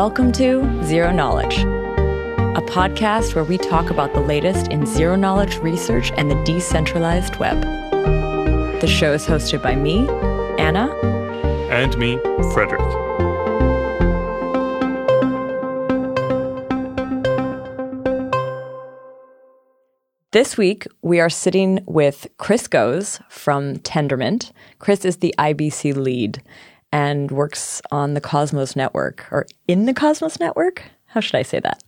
Welcome to Zero Knowledge, a podcast where we talk about the latest in zero knowledge research and the decentralized web. The show is hosted by me, Anna, and me, Frederick. This week, we are sitting with Chris Goes from Tendermint. Chris is the IBC lead and works on the Cosmos Network or in the Cosmos Network. How should I say that?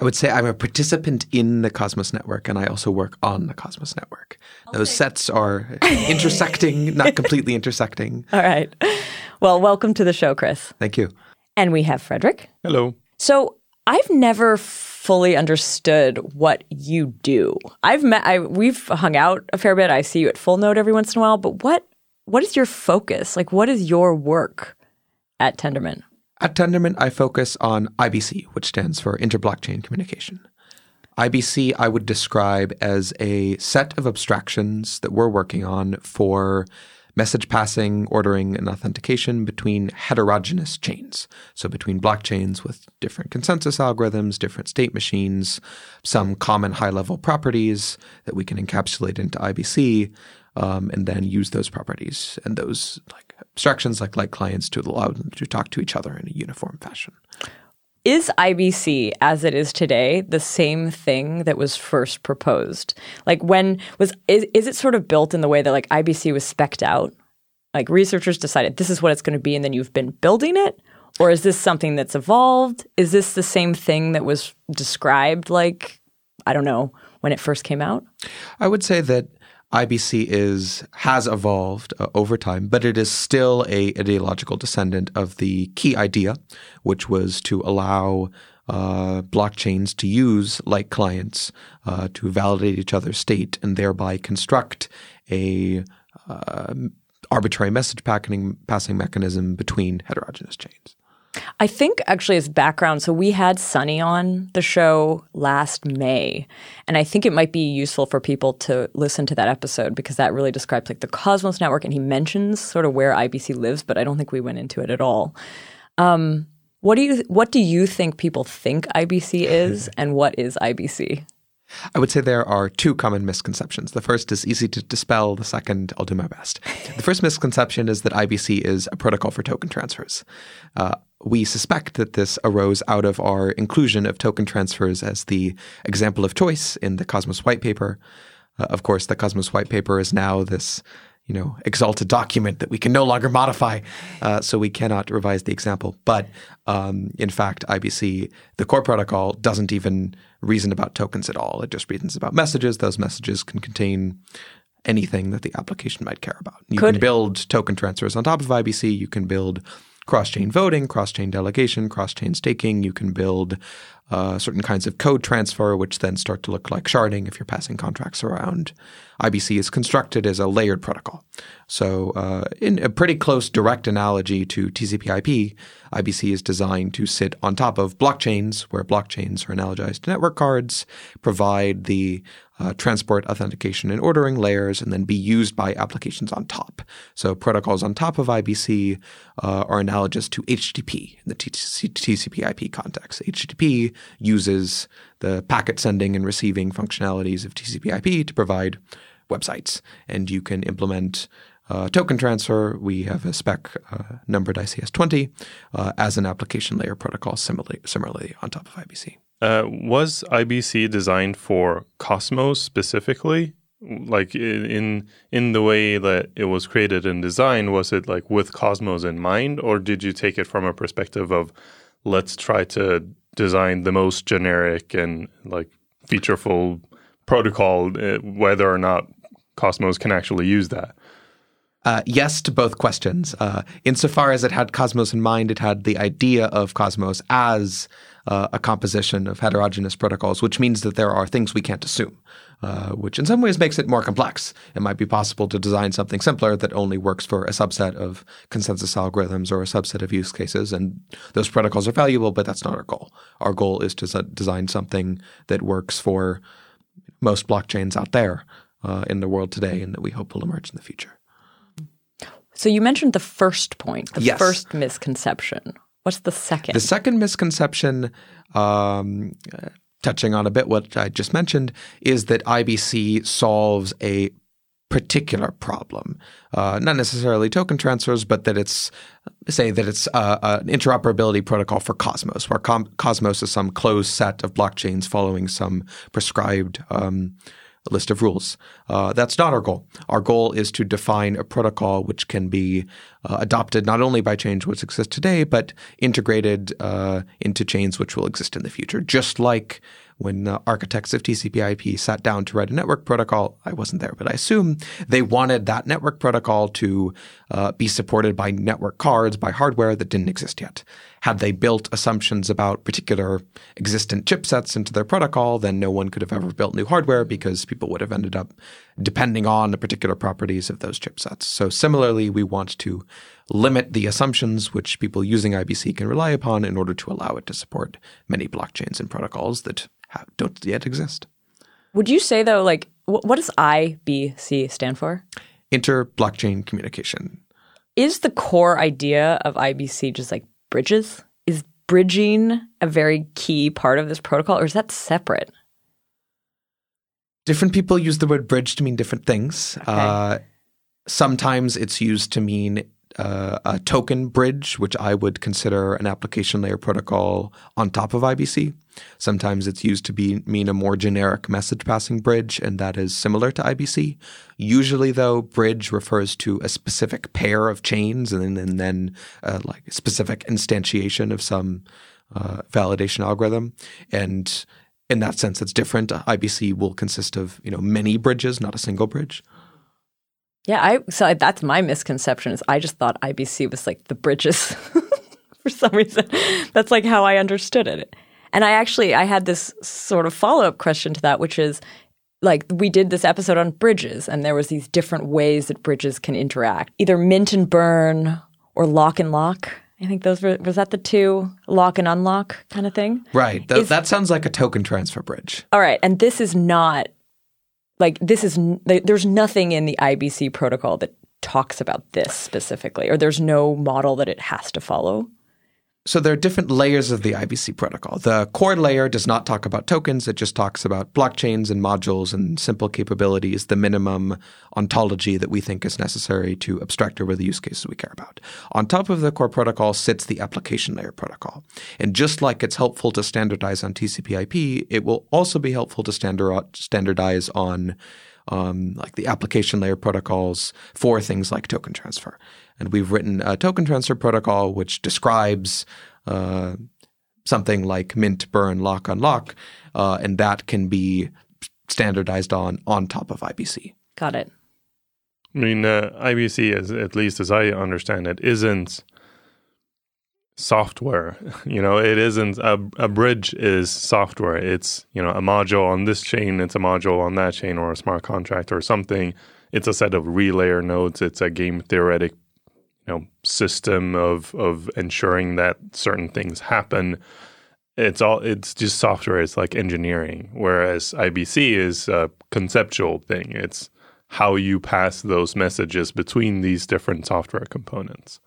I would say I'm a participant in the Cosmos Network and I also work on the Cosmos Network. Okay. Those sets are intersecting, not completely intersecting. All right. Well, welcome to the show, Chris. Thank you. And we have Frederick. Hello. So I've never fully understood what you do. I've met I we've hung out a fair bit. I see you at Full Node every once in a while, but what what is your focus? Like what is your work at Tendermint? At Tendermint, I focus on IBC, which stands for Interblockchain Communication. IBC I would describe as a set of abstractions that we're working on for message passing, ordering, and authentication between heterogeneous chains. So between blockchains with different consensus algorithms, different state machines, some common high level properties that we can encapsulate into IBC, um, and then use those properties and those like abstractions like light clients to allow them to talk to each other in a uniform fashion. Is IBC as it is today the same thing that was first proposed? Like when was is, is it sort of built in the way that like IBC was specked out? Like researchers decided this is what it's going to be and then you've been building it? Or is this something that's evolved? Is this the same thing that was described like I don't know, when it first came out? I would say that IBC is has evolved uh, over time, but it is still a ideological descendant of the key idea, which was to allow uh, blockchains to use light clients uh, to validate each other's state and thereby construct a uh, arbitrary message passing mechanism between heterogeneous chains. I think actually as background, so we had Sunny on the show last May, and I think it might be useful for people to listen to that episode because that really describes like the Cosmos network, and he mentions sort of where IBC lives, but I don't think we went into it at all. Um, what do you what do you think people think IBC is, and what is IBC? I would say there are two common misconceptions. The first is easy to dispel. The second, I'll do my best. The first misconception is that IBC is a protocol for token transfers. Uh, we suspect that this arose out of our inclusion of token transfers as the example of choice in the Cosmos white paper. Uh, of course, the Cosmos white paper is now this you know, exalted document that we can no longer modify. Uh, so we cannot revise the example. But um, in fact, IBC, the core protocol, doesn't even reason about tokens at all. It just reasons about messages. Those messages can contain anything that the application might care about. You Could. can build token transfers on top of IBC. You can build cross-chain voting, cross-chain delegation, cross-chain staking. You can build uh, certain kinds of code transfer, which then start to look like sharding if you're passing contracts around. IBC is constructed as a layered protocol. So, uh, in a pretty close direct analogy to TCP/IP, IBC is designed to sit on top of blockchains, where blockchains are analogized to network cards, provide the uh, transport, authentication, and ordering layers, and then be used by applications on top. So protocols on top of IBC uh, are analogous to HTTP in the TCP/IP context. HTTP uses the packet sending and receiving functionalities of TCP/IP to provide websites, and you can implement uh, token transfer, we have a spec uh, numbered ICS20 uh, as an application layer protocol similarly, similarly on top of IBC. Uh, was IBC designed for Cosmos specifically? Like in in the way that it was created and designed, was it like with Cosmos in mind, or did you take it from a perspective of let's try to design the most generic and like featureful protocol, uh, whether or not Cosmos can actually use that? Uh, yes to both questions. Uh, insofar as it had Cosmos in mind, it had the idea of Cosmos as uh, a composition of heterogeneous protocols, which means that there are things we can't assume, uh, which in some ways makes it more complex. It might be possible to design something simpler that only works for a subset of consensus algorithms or a subset of use cases, and those protocols are valuable, but that's not our goal. Our goal is to design something that works for most blockchains out there uh, in the world today and that we hope will emerge in the future. So you mentioned the first point, the yes. first misconception. What's the second? The second misconception, um, uh, touching on a bit what I just mentioned, is that IBC solves a particular problem, uh, not necessarily token transfers, but that it's say that it's uh, an interoperability protocol for Cosmos, where Com- Cosmos is some closed set of blockchains following some prescribed um, list of rules. Uh, that's not our goal. Our goal is to define a protocol which can be uh, adopted not only by chains which exist today, but integrated uh, into chains which will exist in the future, just like when the architects of TCP/IP sat down to write a network protocol. I wasn't there, but I assume they wanted that network protocol to uh, be supported by network cards, by hardware that didn't exist yet. Had they built assumptions about particular existent chipsets into their protocol, then no one could have ever built new hardware because people would have ended up depending on the particular properties of those chipsets. So similarly, we want to limit the assumptions which people using IBC can rely upon in order to allow it to support many blockchains and protocols that don't yet exist. Would you say though, like, what does IBC stand for? Inter blockchain communication. Is the core idea of IBC just like bridges? Is bridging a very key part of this protocol, or is that separate? Different people use the word bridge to mean different things. Okay. Uh, sometimes it's used to mean uh, a token bridge, which I would consider an application layer protocol on top of IBC. Sometimes it's used to be mean a more generic message passing bridge, and that is similar to IBC. Usually, though, bridge refers to a specific pair of chains, and then, and then uh, like specific instantiation of some uh, validation algorithm. And in that sense, it's different. IBC will consist of you know many bridges, not a single bridge. Yeah, I so that's my misconception is I just thought IBC was like the bridges for some reason. That's like how I understood it. And I actually I had this sort of follow-up question to that which is like we did this episode on bridges and there was these different ways that bridges can interact. Either mint and burn or lock and lock. I think those were was that the two lock and unlock kind of thing? Right. Th- is, that sounds like a token transfer bridge. All right, and this is not like this is there's nothing in the IBC protocol that talks about this specifically or there's no model that it has to follow. So there are different layers of the IBC protocol. The core layer does not talk about tokens. It just talks about blockchains and modules and simple capabilities, the minimum ontology that we think is necessary to abstract over the use cases we care about. On top of the core protocol sits the application layer protocol. And just like it's helpful to standardize on TCP IP, it will also be helpful to standardize on um, like the application layer protocols for things like token transfer. And we've written a token transfer protocol which describes uh, something like mint, burn, lock, unlock, uh, and that can be standardized on on top of IBC. Got it. I mean, uh, IBC, as at least as I understand it, isn't software. You know, it isn't a, a bridge is software. It's you know a module on this chain, it's a module on that chain, or a smart contract or something. It's a set of relayer nodes. It's a game theoretic you know system of of ensuring that certain things happen it's all it's just software it's like engineering whereas ibc is a conceptual thing it's how you pass those messages between these different software components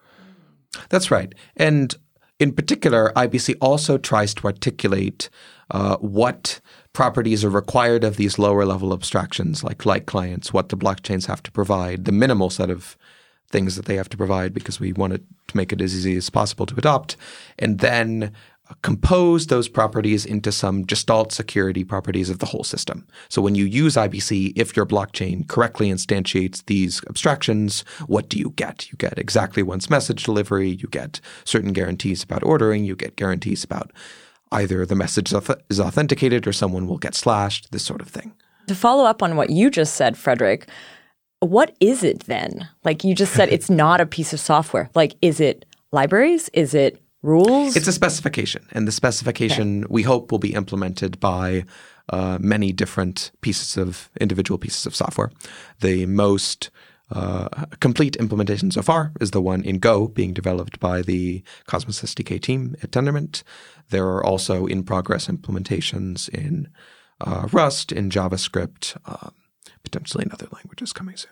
that's right. And in particular ibc also tries to articulate uh, what properties are required of these lower level abstractions like light clients what the blockchains have to provide the minimal set of things that they have to provide because we want it to make it as easy as possible to adopt, and then compose those properties into some gestalt security properties of the whole system. So when you use IBC, if your blockchain correctly instantiates these abstractions, what do you get? You get exactly once message delivery, you get certain guarantees about ordering, you get guarantees about either the message is authenticated or someone will get slashed, this sort of thing. To follow up on what you just said, Frederick, what is it then? Like you just said, it's not a piece of software. Like, is it libraries? Is it rules? It's a specification, and the specification okay. we hope will be implemented by uh, many different pieces of individual pieces of software. The most uh, complete implementation so far is the one in Go being developed by the Cosmos SDK team at Tendermint. There are also in progress implementations in uh, Rust, in JavaScript, um, potentially in other languages coming soon.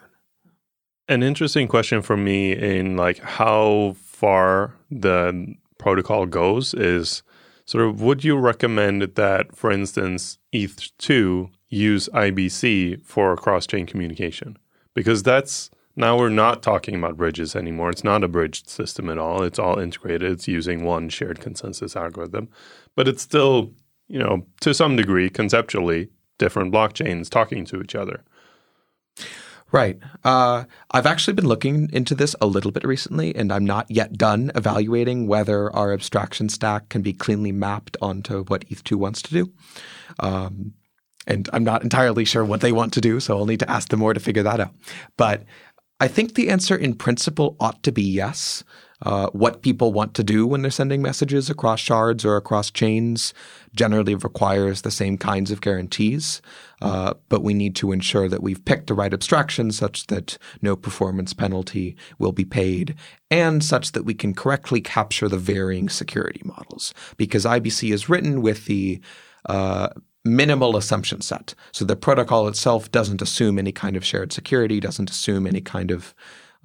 An interesting question for me in like how far the protocol goes is sort of would you recommend that, for instance, ETH2 use IBC for cross chain communication? Because that's now we're not talking about bridges anymore. It's not a bridged system at all. It's all integrated. It's using one shared consensus algorithm, but it's still, you know, to some degree, conceptually, different blockchains talking to each other. Right. Uh, I've actually been looking into this a little bit recently, and I'm not yet done evaluating whether our abstraction stack can be cleanly mapped onto what ETH2 wants to do. Um, and I'm not entirely sure what they want to do, so I'll need to ask them more to figure that out. But I think the answer in principle ought to be yes. Uh, what people want to do when they're sending messages across shards or across chains generally requires the same kinds of guarantees, uh, but we need to ensure that we've picked the right abstraction such that no performance penalty will be paid and such that we can correctly capture the varying security models. Because IBC is written with the uh, minimal assumption set. So the protocol itself doesn't assume any kind of shared security, doesn't assume any kind of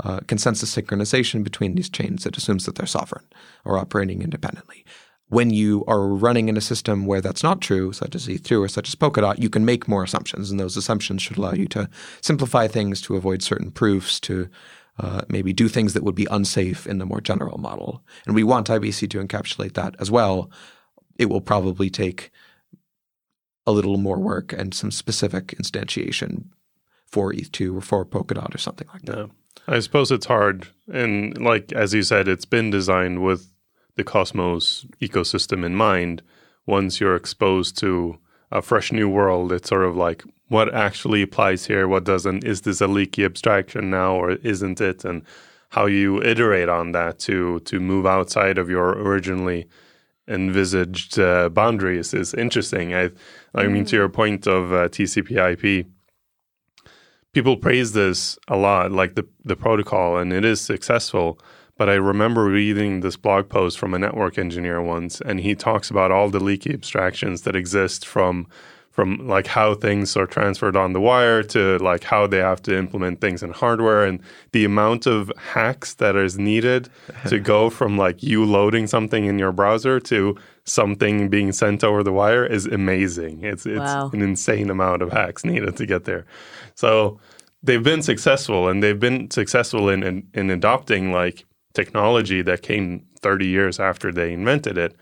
uh, consensus synchronization between these chains. It assumes that they're sovereign or operating independently. When you are running in a system where that's not true, such as ETH2 or such as Polkadot, you can make more assumptions, and those assumptions should allow you to simplify things, to avoid certain proofs, to uh, maybe do things that would be unsafe in the more general model. And we want IBC to encapsulate that as well. It will probably take a little more work and some specific instantiation for ETH2 or for Polkadot or something like that. Yeah. I suppose it's hard. And like, as you said, it's been designed with the Cosmos ecosystem in mind. Once you're exposed to a fresh new world, it's sort of like, what actually applies here? What doesn't? Is this a leaky abstraction now or isn't it? And how you iterate on that to to move outside of your originally envisaged uh, boundaries is interesting. I, I mean, to your point of uh, TCP/IP, people praise this a lot, like the the protocol, and it is successful. But I remember reading this blog post from a network engineer once, and he talks about all the leaky abstractions that exist from from like how things are transferred on the wire to like how they have to implement things in hardware and the amount of hacks that is needed to go from like you loading something in your browser to something being sent over the wire is amazing. It's it's wow. an insane amount of hacks needed to get there. So they've been successful and they've been successful in, in, in adopting like technology that came 30 years after they invented it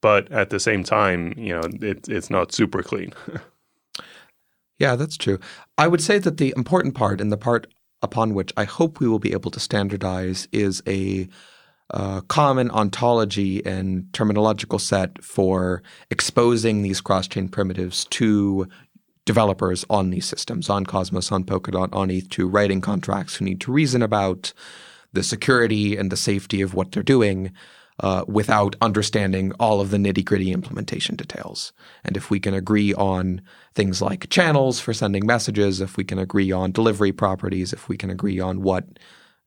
but at the same time, you know, it, it's not super clean. yeah, that's true. I would say that the important part and the part upon which I hope we will be able to standardize is a uh, common ontology and terminological set for exposing these cross-chain primitives to developers on these systems, on Cosmos, on Polkadot, on ETH, to writing contracts who need to reason about the security and the safety of what they're doing uh, without understanding all of the nitty gritty implementation details. And if we can agree on things like channels for sending messages, if we can agree on delivery properties, if we can agree on what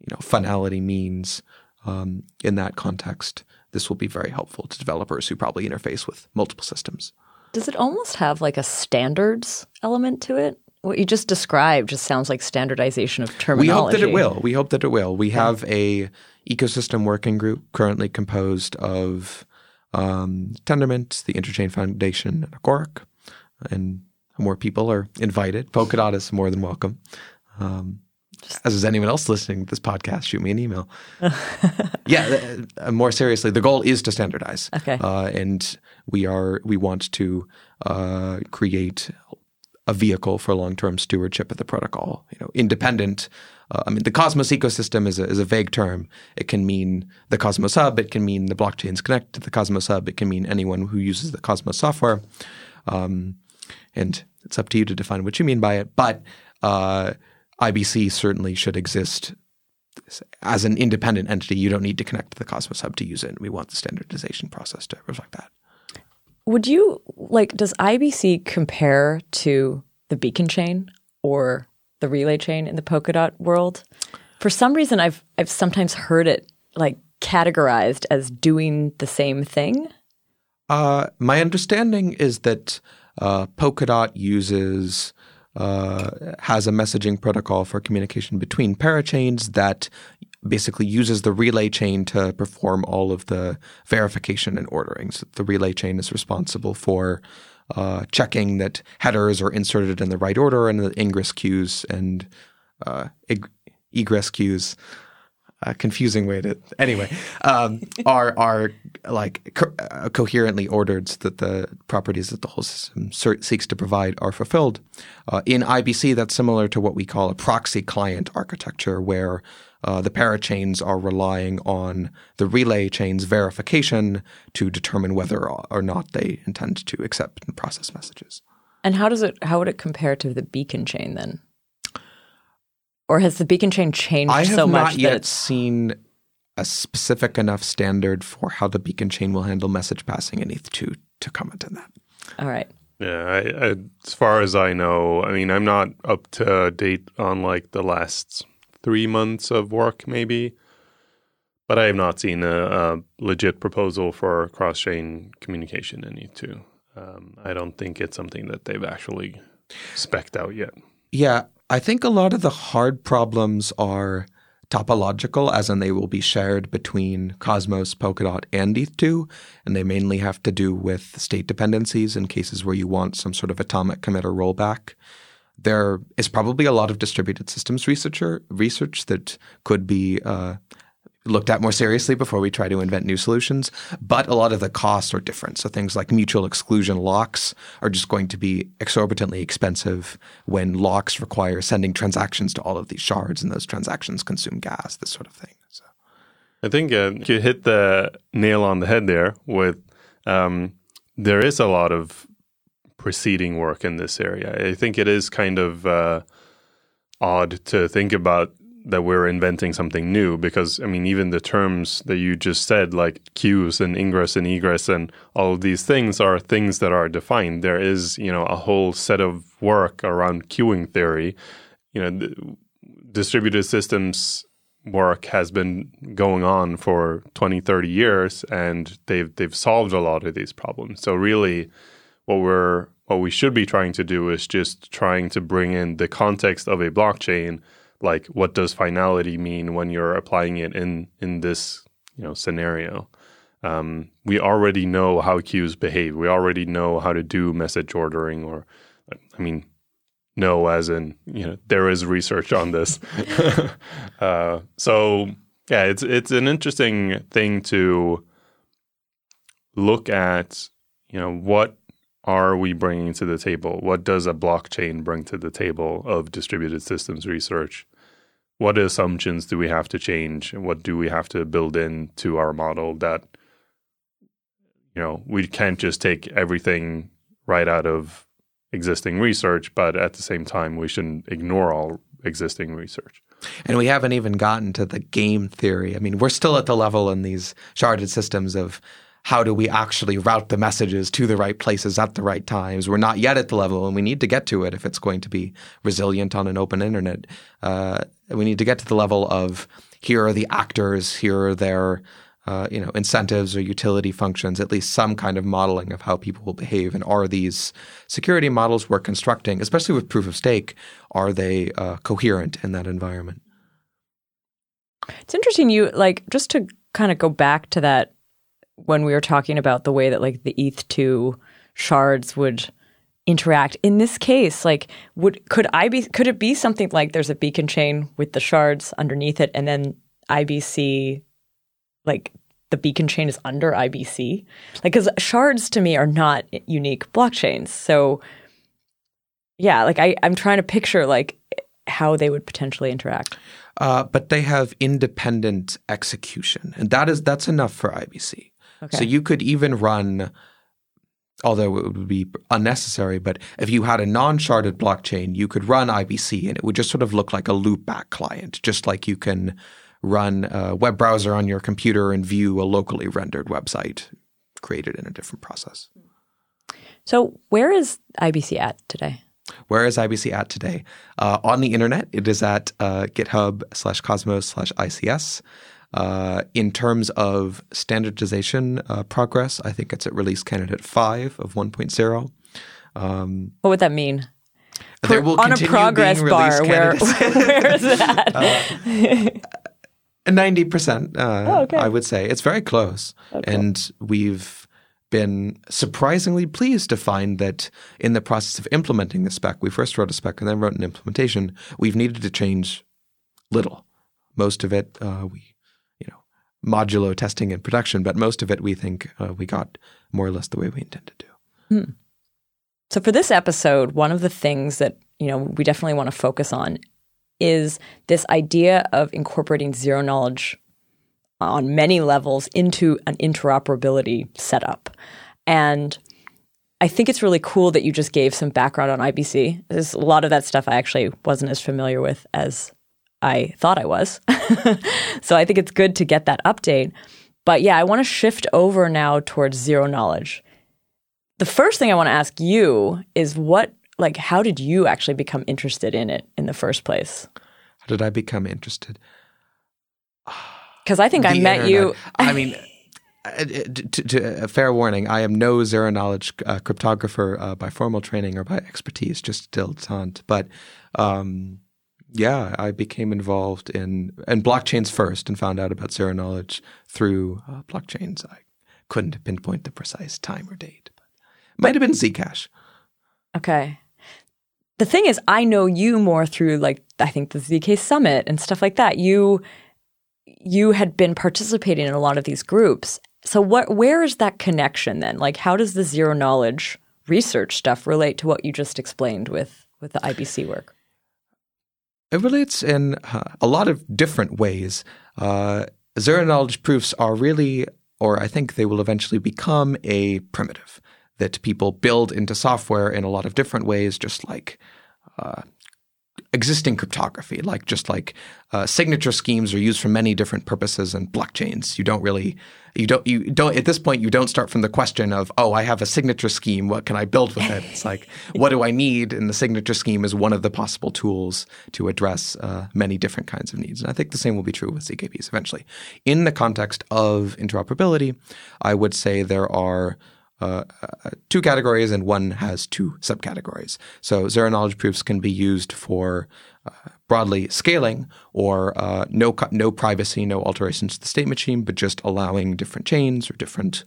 you know finality means um, in that context, this will be very helpful to developers who probably interface with multiple systems. Does it almost have like a standards element to it? What you just described just sounds like standardization of terminology. We hope that it will. We hope that it will. We have a ecosystem working group currently composed of um, Tendermint, the Interchain Foundation, and Agoric, and more people are invited. Polkadot is more than welcome. Um, as is anyone else listening to this podcast, shoot me an email. yeah, uh, more seriously, the goal is to standardize. Okay. Uh, and we are we want to uh, create a vehicle for long-term stewardship of the protocol. You know, independent uh, I mean, the Cosmos ecosystem is a, is a vague term. It can mean the Cosmos Hub. It can mean the blockchains connect to the Cosmos Hub. It can mean anyone who uses the Cosmos software. Um, and it's up to you to define what you mean by it. But uh, IBC certainly should exist as an independent entity. You don't need to connect to the Cosmos Hub to use it. We want the standardization process to reflect that. Would you like? Does IBC compare to the Beacon chain or the relay chain in the Polkadot world. For some reason, I've I've sometimes heard it like categorized as doing the same thing. Uh, my understanding is that uh, Polkadot uses uh, has a messaging protocol for communication between parachains that basically uses the relay chain to perform all of the verification and ordering. So the relay chain is responsible for uh, checking that headers are inserted in the right order and the ingress queues and uh, egress queues a confusing way to anyway um, are are like co- uh, coherently ordered so that the properties that the whole system seeks to provide are fulfilled. Uh, in IBC, that's similar to what we call a proxy client architecture, where uh, the parachains are relying on the relay chain's verification to determine whether or not they intend to accept and process messages. And how does it? How would it compare to the beacon chain then? or has the beacon chain changed I have so much not yet seen a specific enough standard for how the beacon chain will handle message passing in ETH2 to comment on that. All right. Yeah, I, I, as far as I know, I mean, I'm not up to date on like the last three months of work, maybe, but I have not seen a, a legit proposal for cross-chain communication in ETH2. Um, I don't think it's something that they've actually specced out yet. Yeah, I think a lot of the hard problems are topological, as in they will be shared between Cosmos, Polkadot, and ETH2, and they mainly have to do with state dependencies in cases where you want some sort of atomic commit or rollback. There is probably a lot of distributed systems researcher research that could be uh, looked at more seriously before we try to invent new solutions. But a lot of the costs are different. So things like mutual exclusion locks are just going to be exorbitantly expensive when locks require sending transactions to all of these shards, and those transactions consume gas, this sort of thing. So. I think uh, you hit the nail on the head there with um, there is a lot of preceding work in this area. I think it is kind of uh, odd to think about that we're inventing something new because I mean even the terms that you just said like queues and ingress and egress and all of these things are things that are defined. There is you know a whole set of work around queuing theory. You know distributed systems work has been going on for 20 30 years and they've they've solved a lot of these problems. So really what we're what we should be trying to do is just trying to bring in the context of a blockchain. Like what does finality mean when you're applying it in in this you know scenario? Um, we already know how queues behave. We already know how to do message ordering or i mean no as in you know there is research on this. Uh, so yeah it's it's an interesting thing to look at you know what are we bringing to the table? What does a blockchain bring to the table of distributed systems research? what assumptions do we have to change and what do we have to build into our model that you know we can't just take everything right out of existing research but at the same time we shouldn't ignore all existing research and we haven't even gotten to the game theory i mean we're still at the level in these sharded systems of how do we actually route the messages to the right places at the right times? We're not yet at the level, and we need to get to it if it's going to be resilient on an open internet. Uh, we need to get to the level of here are the actors, here are their uh, you know incentives or utility functions, at least some kind of modeling of how people will behave, and are these security models we're constructing, especially with proof of stake, are they uh, coherent in that environment? It's interesting. You like just to kind of go back to that when we were talking about the way that like the ETH2 shards would interact. In this case, like would could I be could it be something like there's a beacon chain with the shards underneath it and then IBC like the beacon chain is under IBC? Like cuz shards to me are not unique blockchains. So yeah, like I I'm trying to picture like how they would potentially interact. Uh, but they have independent execution, and that is that's enough for IBC. Okay. So you could even run, although it would be unnecessary, but if you had a non sharded blockchain, you could run IBC and it would just sort of look like a loopback client, just like you can run a web browser on your computer and view a locally rendered website created in a different process. So, where is IBC at today? Where is IBC at today? Uh, on the internet, it is at uh, GitHub slash Cosmos slash ICS. Uh, in terms of standardization uh, progress, I think it's at release candidate 5 of 1.0. Um, what would that mean? There will on a progress bar. Where, where is that? uh, Ninety percent, uh, Oh, okay. I would say it's very close, and we've been surprisingly pleased to find that in the process of implementing the spec, we first wrote a spec and then wrote an implementation. We've needed to change little. Most of it, uh, we, modulo testing in production, but most of it we think uh, we got more or less the way we intended to. So for this episode, one of the things that, you know, we definitely want to focus on is this idea of incorporating zero knowledge on many levels into an interoperability setup. And I think it's really cool that you just gave some background on IBC. There's a lot of that stuff I actually wasn't as familiar with as I thought I was. so I think it's good to get that update. But yeah, I want to shift over now towards zero knowledge. The first thing I want to ask you is what like how did you actually become interested in it in the first place? How did I become interested? Because I think I The met you. I mean, uh, to, to, a fair warning, I am no zero knowledge uh, cryptographer uh, by formal training or by expertise, just dilettante. But um, yeah, I became involved in and blockchains first, and found out about zero knowledge through uh, blockchains. I couldn't pinpoint the precise time or date, but might have been Zcash. Okay. The thing is, I know you more through like I think the ZK Summit and stuff like that. You you had been participating in a lot of these groups. So what where is that connection then? Like how does the zero knowledge research stuff relate to what you just explained with with the IBC work? It relates in uh, a lot of different ways. Uh, zero knowledge proofs are really, or I think they will eventually become a primitive that people build into software in a lot of different ways, just like uh, existing cryptography, like just like uh, signature schemes are used for many different purposes in blockchains. You don't really, you don't, you don't at this point you don't start from the question of, oh, I have a signature scheme. What can I build with it? It's like, what do I need? And the signature scheme is one of the possible tools to address uh, many different kinds of needs. And I think the same will be true with ZKPs eventually. In the context of interoperability, I would say there are uh, uh, two categories and one has two subcategories. So zero knowledge proofs can be used for uh, broadly scaling or uh, no no privacy, no alterations to the state machine, but just allowing different chains or different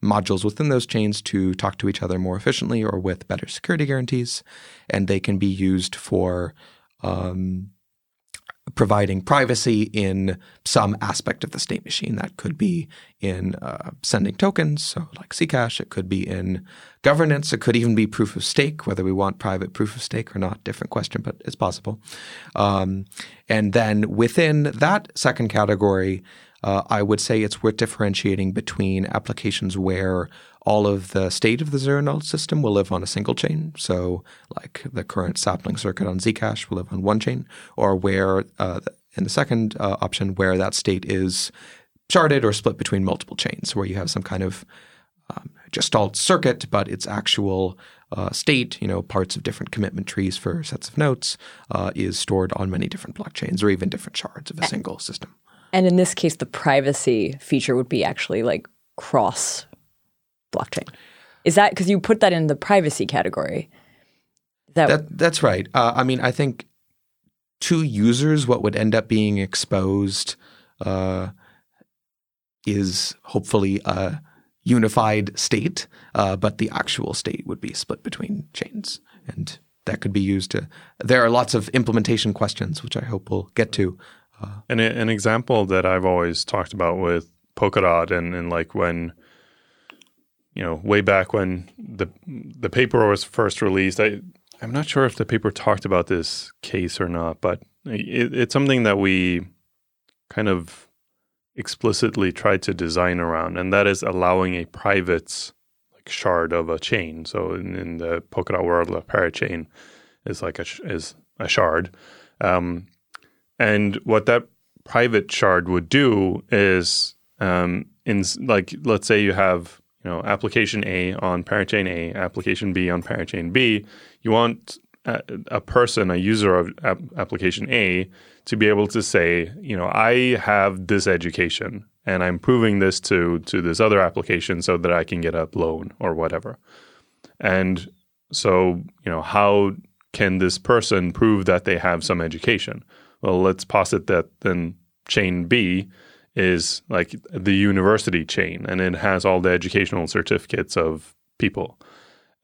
modules within those chains to talk to each other more efficiently or with better security guarantees, and they can be used for um, providing privacy in some aspect of the state machine. That could be in uh, sending tokens, so like Zcash. It could be in governance. It could even be proof of stake, whether we want private proof of stake or not. Different question, but it's possible. Um, and then within that second category, uh, I would say it's worth differentiating between applications where all of the state of the zero knowledge system will live on a single chain. So, like the current sapling circuit on Zcash will live on one chain, or where uh, in the second uh, option, where that state is sharded or split between multiple chains, where you have some kind of um, gestalt circuit, but its actual uh, state, you know, parts of different commitment trees for sets of notes, uh, is stored on many different blockchains or even different shards of a single system. And in this case, the privacy feature would be actually like cross blockchain. Is that because you put that in the privacy category? That, That that's right. Uh, I mean, I think to users, what would end up being exposed uh, is hopefully a unified state, uh, but the actual state would be split between chains, and that could be used to. There are lots of implementation questions, which I hope we'll get to. And a- an example that I've always talked about with Polkadot and, and like when, you know, way back when the the paper was first released, I I'm not sure if the paper talked about this case or not, but it, it's something that we kind of explicitly tried to design around, and that is allowing a private like shard of a chain. So in, in the Polkadot world, a parachain is like a is a shard. Um, and what that private shard would do is, um, in like, let's say you have, you know, application A on parachain A, application B on parachain B. You want a, a person, a user of ap- application A, to be able to say, you know, I have this education and I'm proving this to to this other application so that I can get a loan or whatever. And so, you know, how can this person prove that they have some education? Well, let's posit that then chain B is like the university chain, and it has all the educational certificates of people.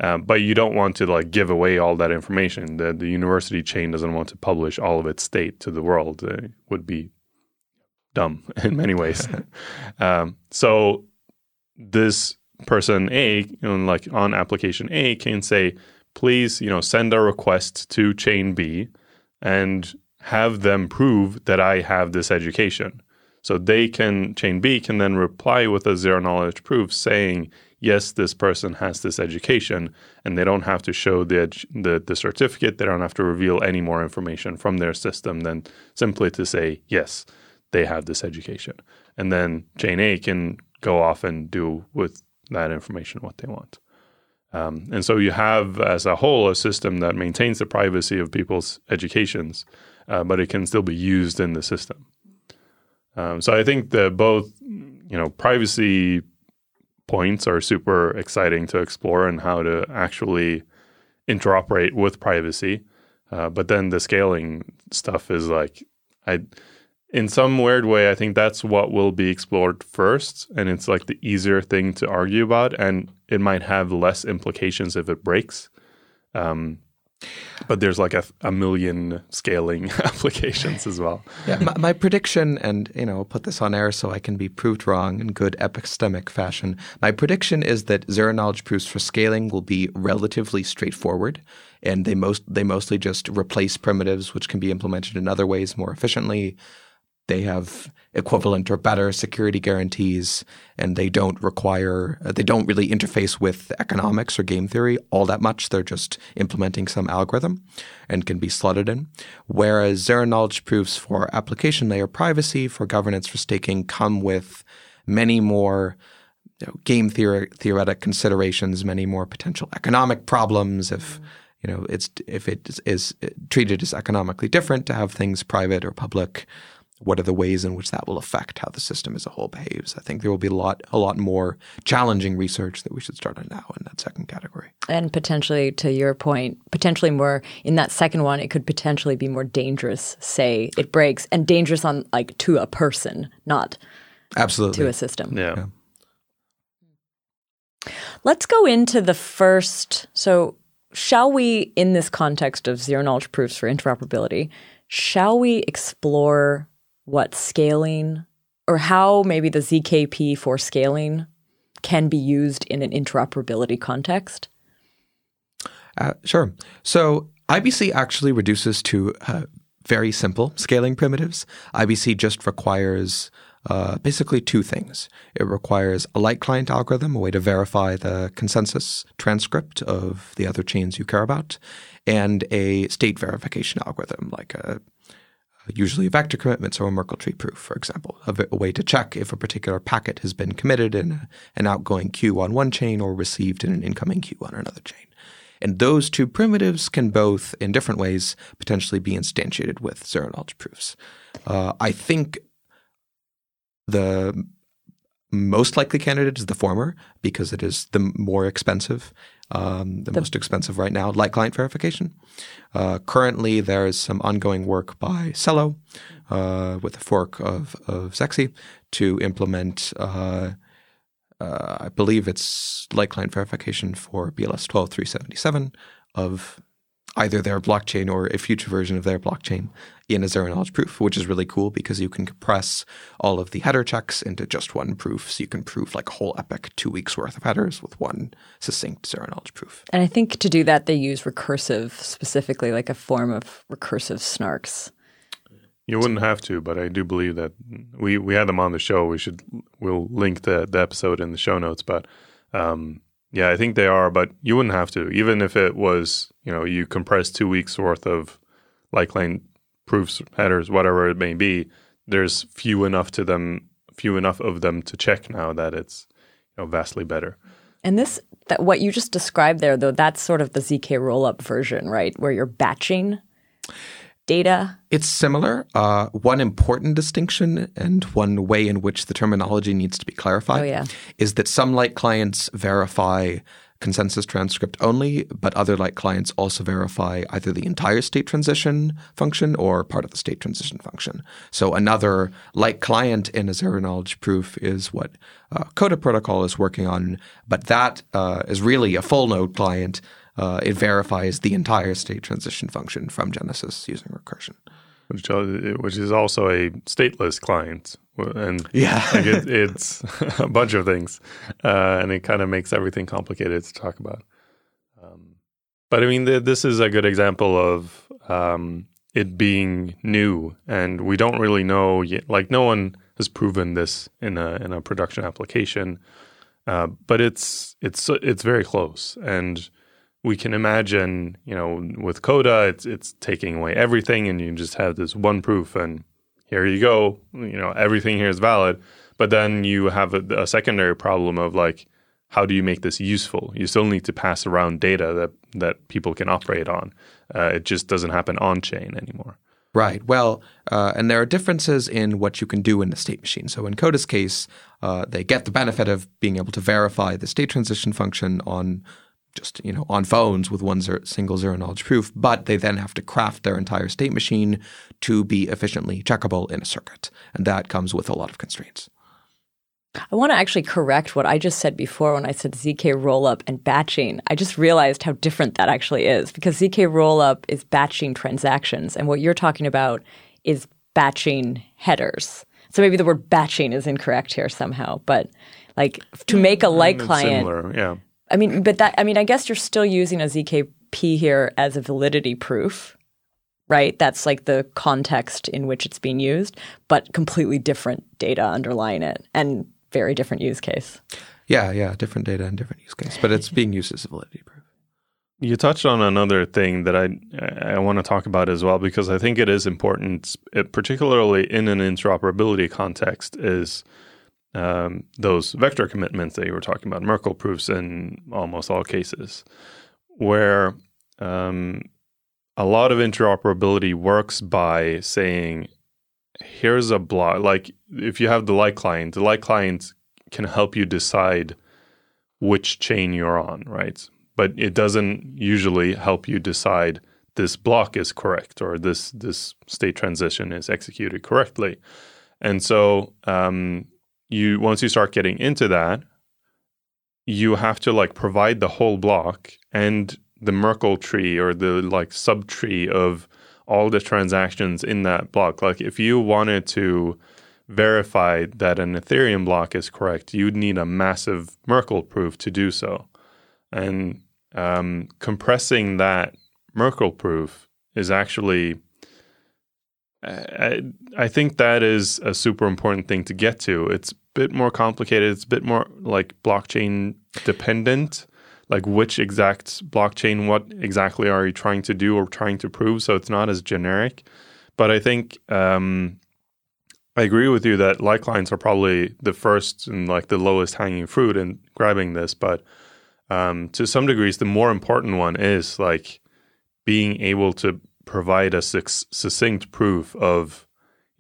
Um, but you don't want to like give away all that information. The the university chain doesn't want to publish all of its state to the world. It would be dumb in many ways. um, so this person A, know, like on application A, can say, please, you know, send a request to chain B and have them prove that I have this education. So they can, chain B can then reply with a zero knowledge proof saying, yes, this person has this education, and they don't have to show the, the, the certificate. They don't have to reveal any more information from their system than simply to say, yes, they have this education. And then chain A can go off and do with that information what they want. Um, and so you have, as a whole, a system that maintains the privacy of people's educations, uh, but it can still be used in the system. Um, so I think that both, you know, privacy points are super exciting to explore and how to actually interoperate with privacy. Uh, but then the scaling stuff is like, I in some weird way, I think that's what will be explored first. And it's like the easier thing to argue about. And it might have less implications if it breaks. Um, but there's like a, a million scaling applications as well. Yeah, my, my, prediction, and you know, I'll put this on air so I can be proved wrong in good epistemic fashion. My prediction is that zero knowledge proofs for scaling will be relatively straightforward, and they most they mostly just replace primitives, which can be implemented in other ways more efficiently. They have equivalent or better security guarantees, and they don't require, uh, they don't really interface with economics or game theory all that much. They're just implementing some algorithm and can be slotted in. Whereas zero knowledge proofs for application layer privacy, for governance, for staking come with many more you know, game theory, theoretic considerations, many more potential economic problems if. You know, it's if it is, treated as economically different to have things private or public, what are the ways in which that will affect how the system as a whole behaves? I think there will be a lot, a lot more challenging research that we should start on now in that second category. And potentially, to your point, potentially more in that second one, it could potentially be more dangerous. Say it breaks, and dangerous on like to a person, not absolutely to a system. yeah. yeah. Let's go into the first. So, shall we, in this context of zero knowledge proofs for interoperability, shall we explore what scaling or how maybe the ZKP for scaling can be used in an interoperability context? Uh, sure. So IBC actually reduces to uh, very simple scaling primitives. IBC just requires uh, basically two things. It requires a light client algorithm, a way to verify the consensus transcript of the other chains you care about, and a state verification algorithm, like a usually a vector commitments or a Merkle tree proof, for example, a, a, way to check if a particular packet has been committed in a, an outgoing queue on one chain or received in an incoming queue on another chain. And those two primitives can both, in different ways, potentially be instantiated with zero knowledge proofs. Uh, I think the most likely candidate is the former because it is the more expensive, um, the, the, most expensive right now, light client verification. Uh, currently, there is some ongoing work by Celo uh, with a fork of, of ZEXE to implement, uh, uh I believe it's light client verification for BLS 12377 of either their blockchain or a future version of their blockchain in a zero knowledge proof, which is really cool because you can compress all of the header checks into just one proof. So you can prove like a whole epoch two weeks worth of headers with one succinct zero knowledge proof. And I think to do that, they use recursive specifically, like a form of recursive snarks. You wouldn't have to, but I do believe that we, we had them on the show. We should we'll link the, the episode in the show notes. But um, yeah, I think they are, but you wouldn't have to. Even if it was, you know, you compress two weeks worth of light client proofs, headers, whatever it may be, there's few enough to them, few enough of them to check now that it's you know vastly better. And this, that what you just described there, though, that's sort of the zk rollup version, right, where you're batching data? It's similar. Uh, one important distinction and one way in which the terminology needs to be clarified oh, yeah. is that some light clients verify consensus transcript only, but other light clients also verify either the entire state transition function or part of the state transition function. So another light client in a zero knowledge proof is what uh, CODA protocol is working on, but that uh, is really a full node client. Uh, it verifies the entire state transition function from Genesis using recursion. Which, which is also a stateless client. And yeah, like it, it's a bunch of things, uh, and it kind of makes everything complicated to talk about. Um, but I mean, th- this is a good example of um, it being new, and we don't really know yet. Like, no one has proven this in a in a production application, uh, but it's it's it's very close, and we can imagine, you know, with Coda, it's it's taking away everything, and you just have this one proof and here you go, you know, everything here is valid. But then you have a, a secondary problem of like, how do you make this useful? You still need to pass around data that that people can operate on. Uh, it just doesn't happen on chain anymore. Right. Well, uh, and there are differences in what you can do in the state machine. So in Coda's case, uh, they get the benefit of being able to verify the state transition function on just you know on phones with one zero, single zero knowledge proof, but they then have to craft their entire state machine to be efficiently checkable in a circuit, and that comes with a lot of constraints. I want to actually correct what I just said before when I said ZK rollup and batching. I just realized how different that actually is because ZK rollup is batching transactions, and what you're talking about is batching headers. So maybe the word batching is incorrect here somehow, but like to make a light client, similar, yeah. I mean, but that I mean, I guess you're still using a ZKP here as a validity proof, right? That's like the context in which it's being used, but completely different data underlying it and very different use case. Yeah, yeah, different data and different use case, but it's being used as a validity proof. You touched on another thing that I I want to talk about as well because I think it is important, particularly in an interoperability context, is um, those vector commitments that you were talking about, Merkle proofs in almost all cases, where um, a lot of interoperability works by saying, here's a block. Like if you have the light client, the light client can help you decide which chain you're on, right? But it doesn't usually help you decide this block is correct or this this state transition is executed correctly. And so um, you once you start getting into that, you have to like provide the whole block and the Merkle tree or the like subtree of all the transactions in that block. Like if you wanted to verify that an Ethereum block is correct, you'd need a massive Merkle proof to do so. And um, compressing that Merkle proof is actually I, I think that is a super important thing to get to. It's a bit more complicated. It's a bit more like blockchain dependent. Like which exact blockchain, what exactly are you trying to do or trying to prove? So it's not as generic. But I think um, I agree with you that light clients are probably the first and like the lowest hanging fruit in grabbing this. But um, to some degrees, the more important one is like being able to provide a succinct proof of,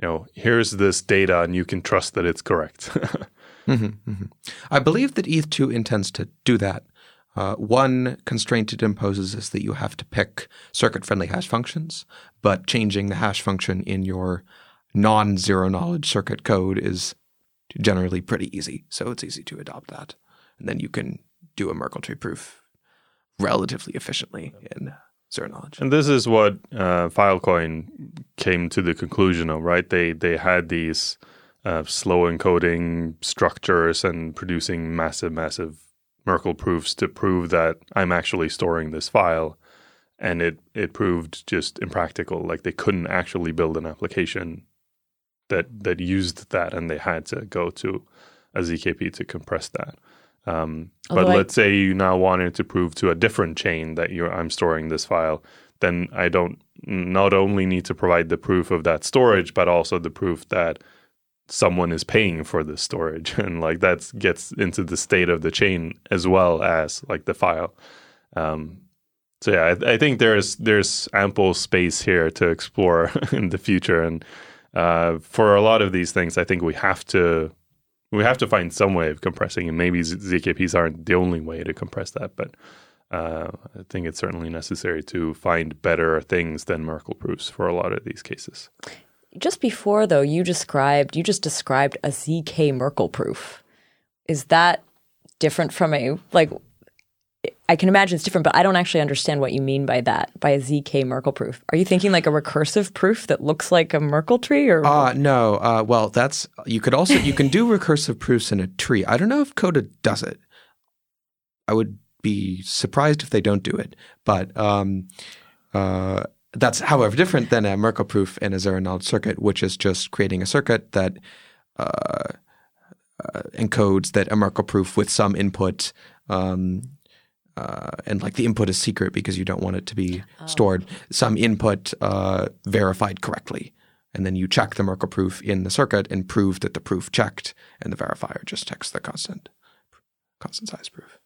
you know, here's this data and you can trust that it's correct. mm-hmm, mm-hmm. I believe that ETH2 intends to do that. Uh, one constraint it imposes is that you have to pick circuit friendly hash functions, but changing the hash function in your non zero knowledge circuit code is generally pretty easy. So it's easy to adopt that. And then you can do a Merkle tree proof relatively efficiently in zero knowledge. And this is what uh, Filecoin came to the conclusion of, right? They they had these uh, slow encoding structures and producing massive, massive Merkle proofs to prove that I'm actually storing this file. And it it proved just impractical. Like they couldn't actually build an application that that used that, and they had to go to a ZKP to compress that. Um, but I, let's say you now wanted to prove to a different chain that you're I'm storing this file, then I don't not only need to provide the proof of that storage, but also the proof that someone is paying for the storage, and like that gets into the state of the chain as well as like the file. Um, so yeah, I, I, think there's there's ample space here to explore in the future, and uh, for a lot of these things, I think we have to we have to find some way of compressing, and maybe ZKPs aren't the only way to compress that, but uh, I think it's certainly necessary to find better things than Merkle proofs for a lot of these cases. Just before, though, you described you just described a ZK Merkle proof. Is that different from a like? I can imagine it's different, but I don't actually understand what you mean by that, by a ZK Merkle proof. Are you thinking like a recursive proof that looks like a Merkle tree, or Uh, no. Uh, well, that's you could also you can do recursive proofs in a tree. I don't know if Coda does it. I would be surprised if they don't do it, but um, uh, that's however different than a Merkle proof in a zero knowledge circuit, which is just creating a circuit that uh, uh, encodes that a Merkle proof with some input. Um, uh, and like the input is secret because you don't want it to be stored. Some input uh, verified correctly, and then you check the Merkle proof in the circuit and prove that the proof checked, and the verifier just checks the constant constant size proof.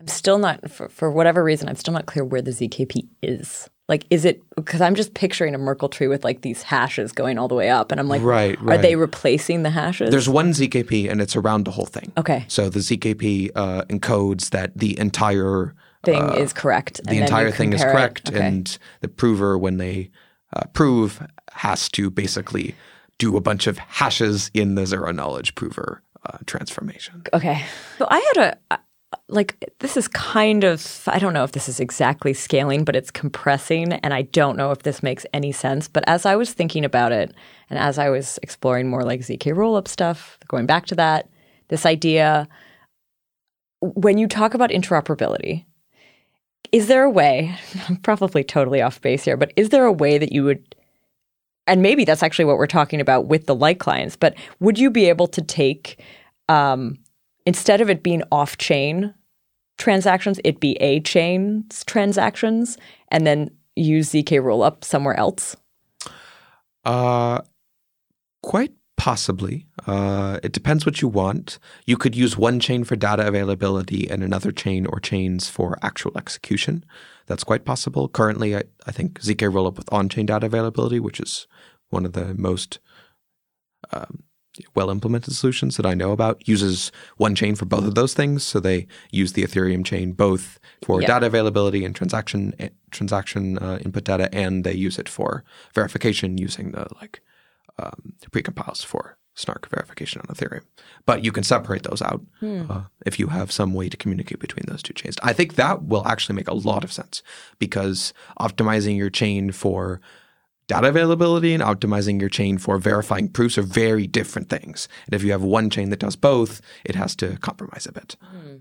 I'm still not for, for whatever reason I'm still not clear where the ZKP is. Like, is it because I'm just picturing a Merkle tree with like these hashes going all the way up, and I'm like, Right, Are they replacing the hashes? There's one ZKP, and it's around the whole thing. okay So the ZKP uh, encodes that the entire thing is correct. the entire thing is correct, Okay. and the prover, when they uh, prove, has to basically do a bunch of hashes in the zero knowledge prover uh, transformation. Okay. So I had a uh, like this is kind of I don't know if this is exactly scaling, but it's compressing and I don't know if this makes any sense, but as I was thinking about it and as I was exploring more like ZK rollup stuff, going back to that, this idea when you talk about interoperability, is there a way, I'm probably totally off base here, but is there a way that you would and maybe that's actually what we're talking about with the light clients, but would you be able to take um, instead of it being off chain transactions, it be a chain's transactions and then use ZK rollup somewhere else? Uh, quite possibly. Uh, it depends what you want. You could use one chain for data availability and another chain or chains for actual execution. That's quite possible. Currently, I, I think ZK rollup with on-chain data availability, which is one of the most um, well implemented solutions that I know about, uses one chain for both of those things. So they use the Ethereum chain both for Yeah. data availability and transaction eh, transaction uh, input data, and they use it for verification using the like um, precompiles for Snark verification on Ethereum. But you can separate those out uh, if you have some way to communicate between those two chains. I think that will actually make a lot of sense because optimizing your chain for data availability and optimizing your chain for verifying proofs are very different things. And if you have one chain that does both, it has to compromise a bit. Hmm.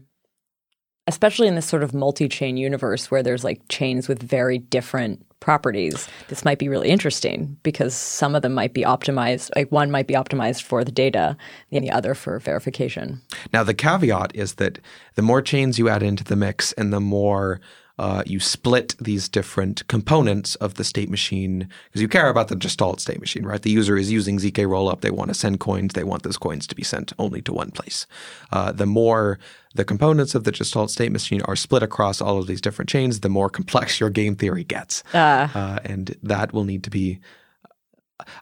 Especially in this sort of multi chain universe where there's like chains with very different properties. This might be really interesting because some of them might be optimized, like one might be optimized for the data and the other for verification. Now, the caveat is that the more chains you add into the mix and the more uh, you split these different components of the state machine, because you care about the Gestalt state machine, right? The user is using ZK rollup. They want to send coins. They want those coins to be sent only to one place. Uh, the more the components of the Gestalt state machine are split across all of these different chains, the more complex your game theory gets. Uh, and that will need to be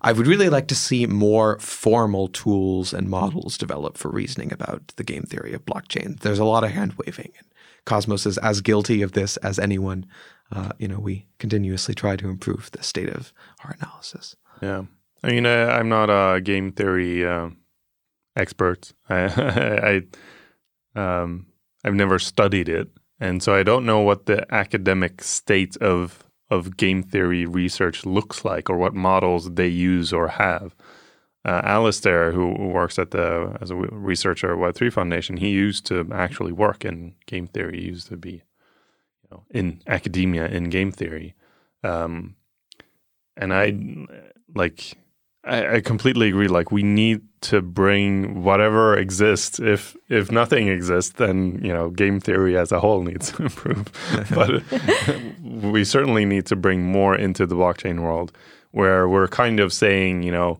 I would really like to see more formal tools and models developed for reasoning about the game theory of blockchain. There's a lot of hand waving, and Cosmos is as guilty of this as anyone. Uh, you know, we continuously try to improve the state of our analysis. Yeah, I mean, uh, I'm not a game theory uh, expert. I, I um, I've never studied it, and so I don't know what the academic state of of game theory research looks like, or what models they use or have. Uh, Alistair, who works at the as a researcher at Web Three Foundation, he used to actually work in game theory. He used to be, you know, in academia in game theory, um, and I like I, I completely agree. Like we need to bring whatever exists. If if nothing exists, then you know game theory as a whole needs to improve. but we certainly need to bring more into the blockchain world, where we're kind of saying, you know,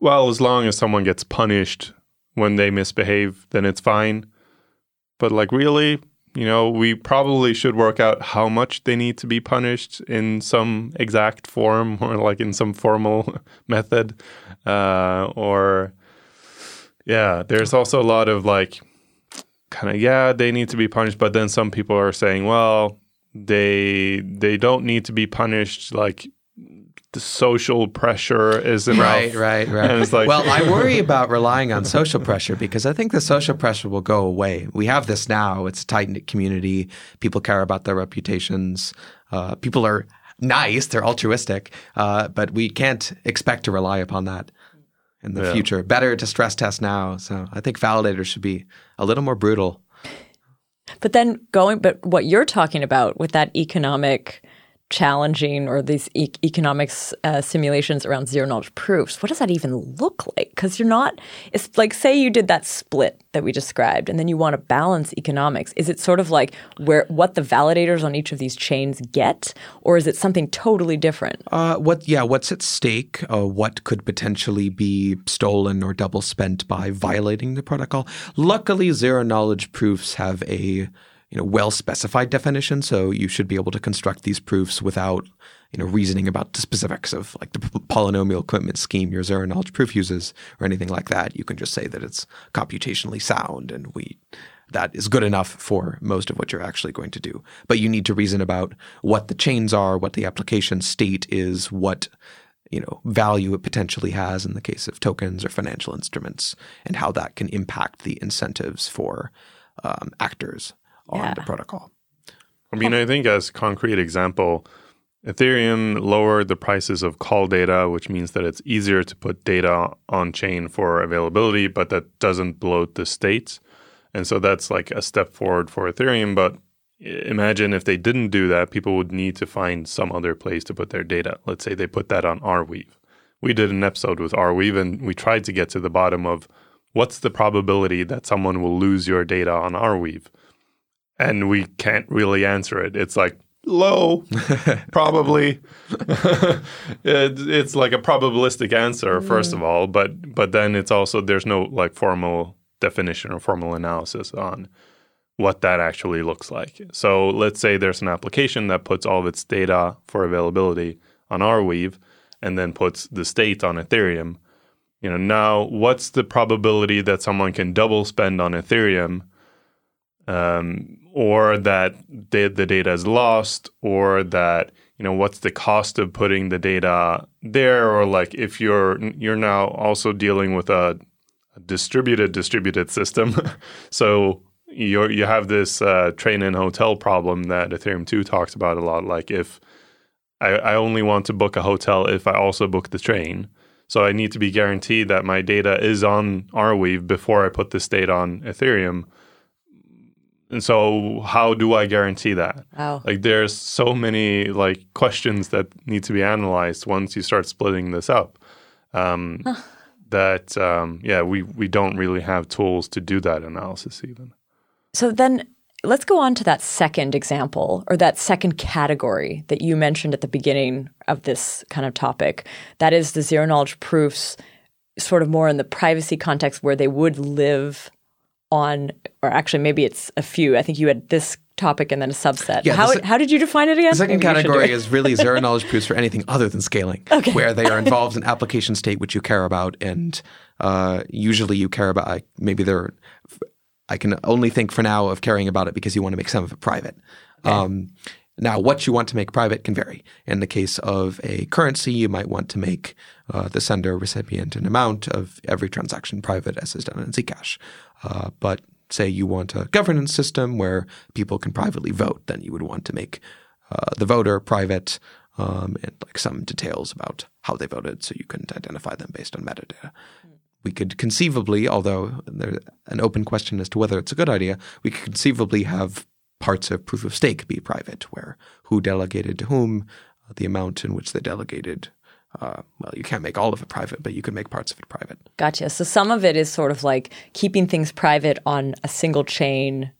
well, as long as someone gets punished when they misbehave, then it's fine. But like really, you know, we probably should work out how much they need to be punished in some exact form or like in some formal method, uh, or Yeah, there's also a lot of like kind of yeah, they need to be punished, but then some people are saying, well, they they don't need to be punished like the social pressure is enough. Right, right, right. And it's like, well, I worry about relying on social pressure because I think the social pressure will go away. We have this now. It's a tight knit community. People care about their reputations. Uh, people are nice. They're altruistic. Uh, but we can't expect to rely upon that in the Yeah. future. Better to stress test now. So I think validators should be a little more brutal. But then going, but what you're talking about with that economic challenging or these e- economics uh, simulations around zero knowledge proofs, what does that even look like? Because you're not, it's like, say you did that split that we described and then you want to balance economics. Is it sort of like where, what the validators on each of these chains get? Or is it something totally different? Uh, what? Yeah, what's at stake? Uh, what could potentially be stolen or double spent by violating the protocol? Luckily, zero knowledge proofs have a you know well specified definition, so you should be able to construct these proofs without you know reasoning about the specifics of like the polynomial commitment scheme your zero knowledge proof uses or anything like that. You can just say that it's computationally sound, and we that is good enough for most of what you're actually going to do. But you need to reason about what the chains are, what the application state is, what you know value it potentially has in the case of tokens or financial instruments, and how that can impact the incentives for um, actors on Yeah. the protocol. I mean, I think as concrete example, Ethereum lowered the prices of call data, which means that it's easier to put data on chain for availability, but that doesn't bloat the states. And so that's like a step forward for Ethereum. But imagine if they didn't do that, people would need to find some other place to put their data. Let's say they put that on Arweave. We did an episode with Arweave and we tried to get to the bottom of what's the probability that someone will lose your data on Arweave and we can't really answer it. It's like low, probably. it, it's like a probabilistic answer, mm-hmm. first of all, but but then it's also there's no like formal definition or formal analysis on what that actually looks like. So let's say there's an application that puts all of its data for availability on Arweave and then puts the state on Ethereum. You know, now what's the probability that someone can double spend on Ethereum um, or that the, the data is lost, or that you know what's the cost of putting the data there, or like if you're you're now also dealing with a, distributed distributed system, so you you have this uh, train and hotel problem that Ethereum two talks about a lot. Like if I, I only want to book a hotel if I also book the train. So I need to be guaranteed that my data is on Arweave before I put this data on Ethereum. And so how do I guarantee that? Wow. Like there's so many like questions that need to be analyzed once you start splitting this up. Um, That um, yeah, we we don't really have tools to do that analysis even. So then let's go on to that second example or that second category that you mentioned at the beginning of this kind of topic. That is the zero knowledge proofs, sort of more in the privacy context where they would live on, or actually maybe it's a few. I think you had this topic and then a subset. Yeah, how, se- how did you define it again? The second Maybe you should do category is really zero knowledge proofs for anything other than scaling, where they are involved in application state which you care about, and uh, usually you care about. I- Maybe they're. I can only think for now of caring about it because you want to make some of it private. Um, now, what you want to make private can vary. In the case of a currency, you might want to make uh, the sender, recipient, and amount of every transaction private, as is done in Zcash. Uh, but say you want a governance system where people can privately vote, then you would want to make uh, the voter private um, and like some details about how they voted, so you couldn't identify them based on metadata. We could conceivably, although there's an open question as to whether it's a good idea, we could conceivably have parts of proof of stake be private, where who delegated to whom, uh, the amount in which they delegated. Uh, well, you can't make all of it private, but you can make parts of it private. Gotcha. So some of it is sort of like keeping things private on a single chain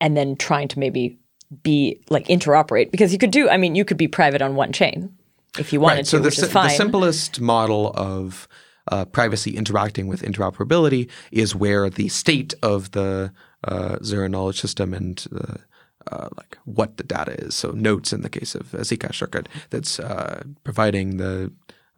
and then trying to maybe be like interoperate because you could do, I mean, you could be private on one chain if you wanted so to, the, which is fine. the simplest model of uh, privacy interacting with interoperability is where the state of the uh, zero knowledge system and uh, like what the data is. So notes in the case of a Zcash circuit that's uh, providing the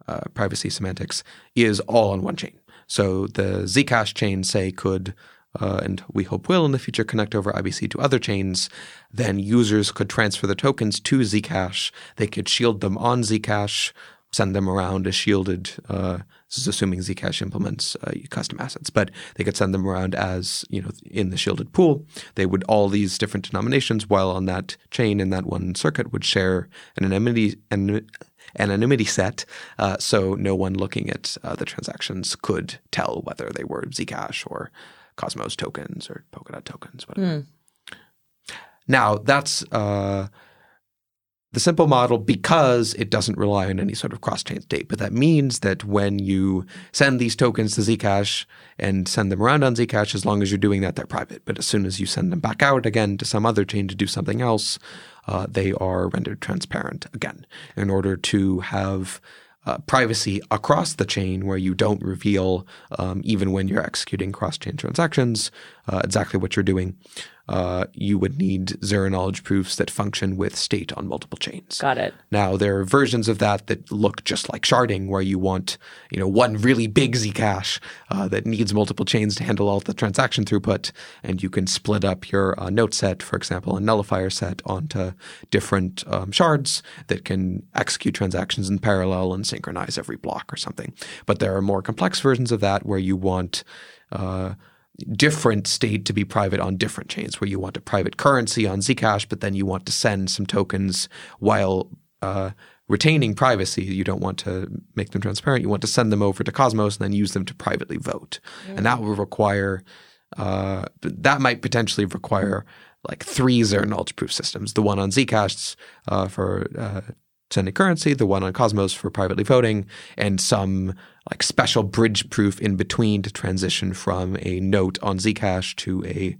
uh, privacy semantics is all on one chain. So the Zcash chain, say, could uh, and we hope will in the future connect over IBC to other chains, then users could transfer the tokens to Zcash. They could shield them on Zcash, send them around as shielded. Uh, this is assuming Zcash implements uh, custom assets, but they could send them around as you know in the shielded pool. They would all these different denominations, while on that chain in that one circuit, would share an anonymity an anonymity set, uh, so no one looking at uh, the transactions could tell whether they were Zcash or Cosmos tokens or Polkadot tokens, whatever. Now that's uh, the simple model because it doesn't rely on any sort of cross-chain state. But that means that when you send these tokens to Zcash and send them around on Zcash, as long as you're doing that, they're private. But as soon as you send them back out again to some other chain to do something else, uh, they are rendered transparent again. In order to have uh, privacy across the chain where you don't reveal, um, even when you're executing cross chain transactions, uh, exactly what you're doing. Uh, you would need zero knowledge proofs that function with state on multiple chains. Got it. Now there are versions of that that look just like sharding, where you want you know one really big Zcash uh, that needs multiple chains to handle all the transaction throughput, and you can split up your uh, note set, for example, a nullifier set onto different um, shards that can execute transactions in parallel and synchronize every block or something. But there are more complex versions of that where you want uh, different state to be private on different chains, where you want a private currency on Zcash, but then you want to send some tokens while uh, retaining privacy. You don't want to make them transparent. You want to send them over to Cosmos and then use them to privately vote. And that will require, uh, that might potentially require like three zero knowledge proof systems. The one on Zcash uh, for sending currency, the one on Cosmos for privately voting, and some like special bridge proof in between to transition from a note on Zcash to a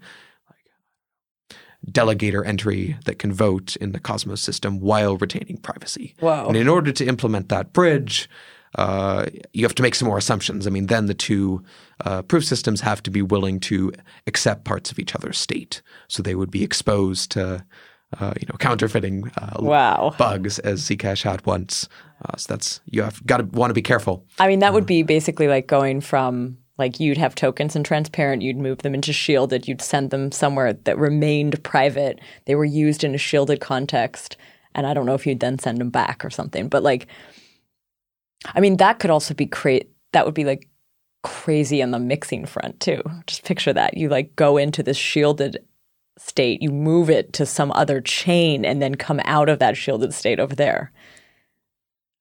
like delegator entry that can vote in the Cosmos system while retaining privacy. Whoa. And in order to implement that bridge, uh, you have to make some more assumptions. I mean, then the two uh, proof systems have to be willing to accept parts of each other's state, so they would be exposed to, uh, you know, counterfeiting uh, Wow. bugs as Zcash had once. Uh, so that's you have got to want to be careful. I mean, that would be basically like going from like you'd have tokens in transparent, you'd move them into shielded, you'd send them somewhere that remained private. They were used in a shielded context. And I don't know if you'd then send them back or something. But like, I mean, that could also be cra- that would be like crazy on the mixing front too. Just picture that. You like go into this shielded state, you move it to some other chain, and then come out of that shielded state over there.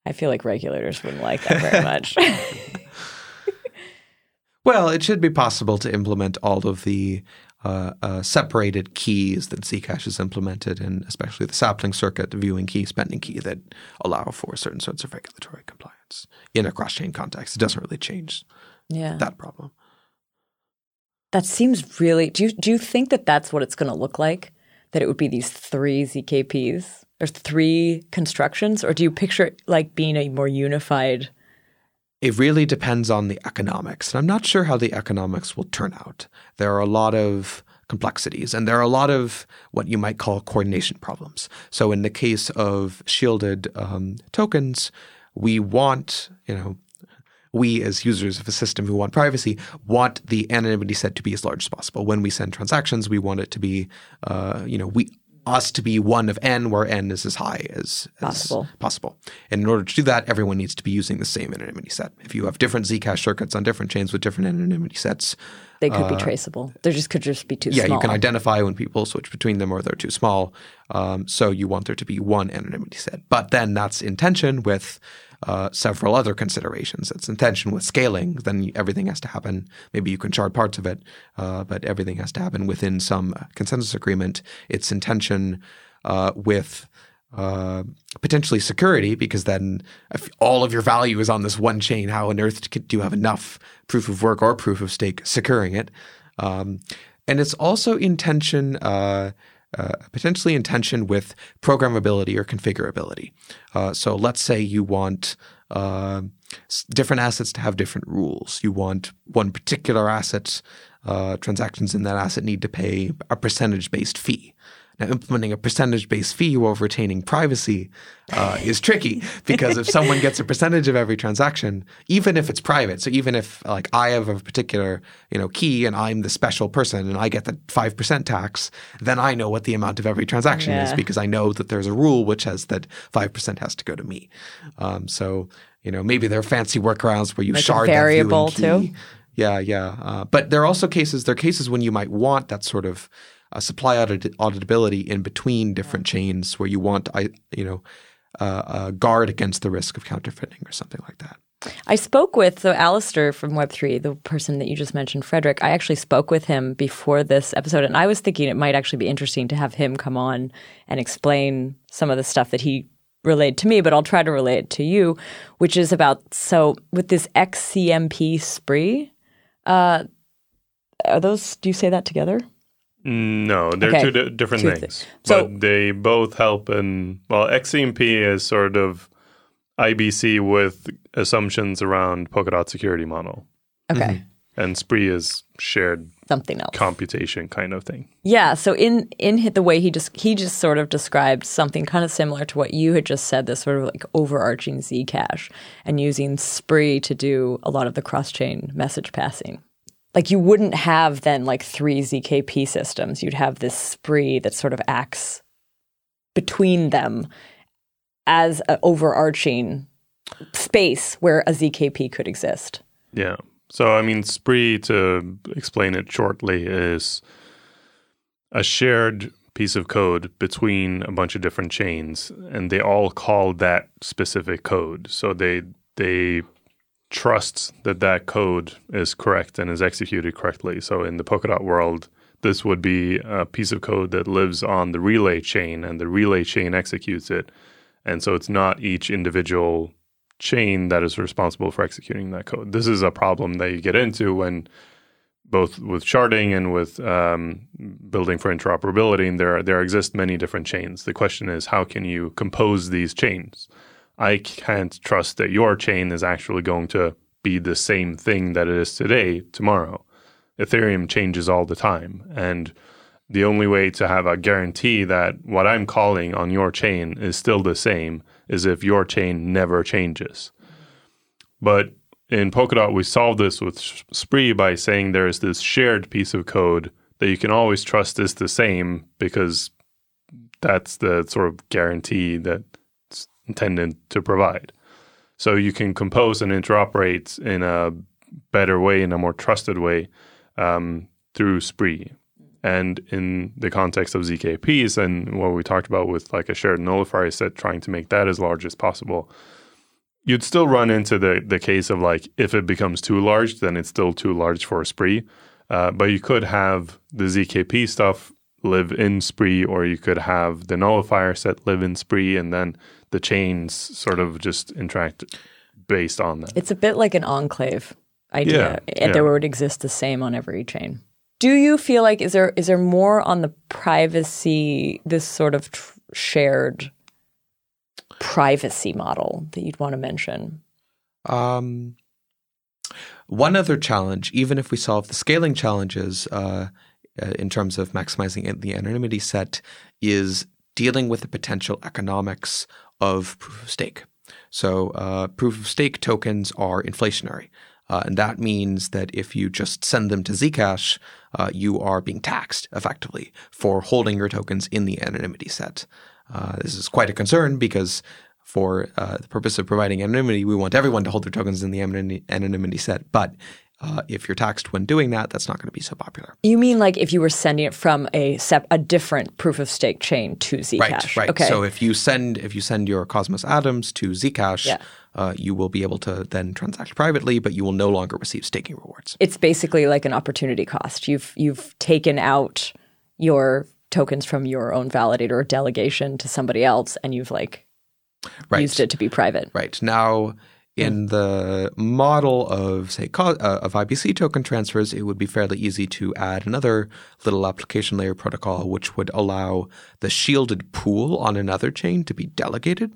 I feel like regulators wouldn't like that very much. Well, it should be possible to implement all of the uh, uh, separated keys that Zcash has implemented, and especially the sapling circuit, the viewing key, spending key, that allow for certain sorts of regulatory compliance in a cross-chain context. It doesn't really change yeah. that problem. That seems really. Do you do you think that that's what it's going to look like? That it would be these three ZKPs? or three constructions, or do you picture it like being a more unified? It really depends on the economics. And I'm not sure how the economics will turn out. There are a lot of complexities and there are a lot of what you might call coordination problems. So, in the case of shielded um, tokens, we want, you know, we as users of a system who want privacy want the anonymity set to be as large as possible. When we send transactions, we want it to be, uh, you know, we us to be one of n, where n is as high as, as Possible. possible. And in order to do that, everyone needs to be using the same anonymity set. If you have different Zcash circuits on different chains with different anonymity sets, They could be traceable. They just could just be too Uh, yeah, small. you can identify when people switch between them or they're too small. Um, so you want there to be one anonymity set. But then that's in tension with uh, several other considerations. It's intention with scaling. Then everything has to happen. Maybe you can shard parts of it, uh, but everything has to happen within some consensus agreement. It's intention uh, with uh, potentially security because then if all of your value is on this one chain, how on earth do you have enough proof of work or proof of stake securing it? Um, and it's also intention uh, uh, potentially in tension with programmability or configurability. Uh, so let's say you want uh, different assets to have different rules. You want one particular asset, uh, transactions in that asset need to pay a percentage based fee. Now, implementing a percentage based fee while retaining privacy uh, is tricky because if someone gets a percentage of every transaction, even if it's private, so even if like I have a particular you know key and I'm the special person and I get the five percent tax, then I know what the amount of every transaction is because I know that there's a rule which says that five percent has to go to me. Um, so you know maybe there are fancy workarounds where you Like a variable, that too? Yeah, yeah. Uh, but there are also cases. There are cases when you might want that sort of uh, supply audit- auditability in between different chains, where you want, I, you know, uh, uh, guard against the risk of counterfeiting or something like that. I spoke with so Alistair from Web3, the person that you just mentioned, Fredrik. I actually spoke with him before this episode, and I was thinking it might actually be interesting to have him come on and explain some of the stuff that he relayed to me, but I'll try to relay it to you, which is about so with this XCMP spree. Uh, are those? Do you say that together? No, they're Okay. two di- different Two thi- things, So- but they both help. in well, XCMP is sort of IBC with assumptions around Polkadot security model, Okay, mm-hmm. and Spree is shared something else. computation kind of thing. Yeah. So in in the way he just he just sort of described something kind of similar to what you had just said, this sort of like overarching Zcash and using Spree to do a lot of the cross chain message passing. Like you wouldn't have then like three ZKP systems. You'd have this Spree that sort of acts between them as an overarching space where a ZKP could exist. Yeah. So, I mean, Spree, to explain it shortly, is a shared piece of code between a bunch of different chains, and they all call that specific code. So they they trust that that code is correct and is executed correctly. So in the Polkadot world, this would be a piece of code that lives on the relay chain, and the relay chain executes it. And so it's not each individual chain that is responsible for executing that code. This is a problem that you get into when both with sharding and with um, building for interoperability, and there there exist many different chains. The question is, how can you compose these chains? I can't trust that your chain is actually going to be the same thing that it is today tomorrow. Ethereum changes all the time, and the only way to have a guarantee that what I'm calling on your chain is still the same is if your chain never changes. But in Polkadot, we solved this with Spree by saying there is this shared piece of code that you can always trust is the same because that's the sort of guarantee that intended to provide. So you can compose and interoperate in a better way, in a more trusted way um, through Spree. And in the context of ZKPs and what we talked about with like a shared nullifier set, trying to make that as large as possible, you'd still run into the the case of like if it becomes too large, then it's still too large for spree. Uh, but you could have the ZKP stuff live in spree, or you could have the nullifier set live in spree, and then the chains sort of just interact based on that. It's a bit like an enclave idea Yeah, and yeah. that would exist the same on every chain. Do you feel like is there is there more on the privacy this sort of tr- shared privacy model that you'd want to mention? Um, one other challenge, even if we solve the scaling challenges uh, uh, in terms of maximizing the anonymity set, is dealing with the potential economics of proof of stake. So, uh, proof of stake tokens are inflationary. Uh, and that means that if you just send them to Zcash, uh, you are being taxed effectively for holding your tokens in the anonymity set. Uh, this is quite a concern because for uh, the purpose of providing anonymity, we want everyone to hold their tokens in the anonymity, anonymity set. But uh, if you're taxed when doing that, that's not going to be so popular. You mean like if you were sending it from a sep- a different proof of stake chain to Zcash? Right, right. Okay. So if you send if you send your Cosmos atoms to Zcash, Yeah. uh, you will be able to then transact privately, but you will no longer receive staking rewards. it's basically like an opportunity cost. You've you've taken out your tokens from your own validator or delegation to somebody else, and you've like Right. used it to be private. Right now, in the model of say co- uh, of IBC token transfers, it would be fairly easy to add another little application layer protocol, which would allow the shielded pool on another chain to be delegated.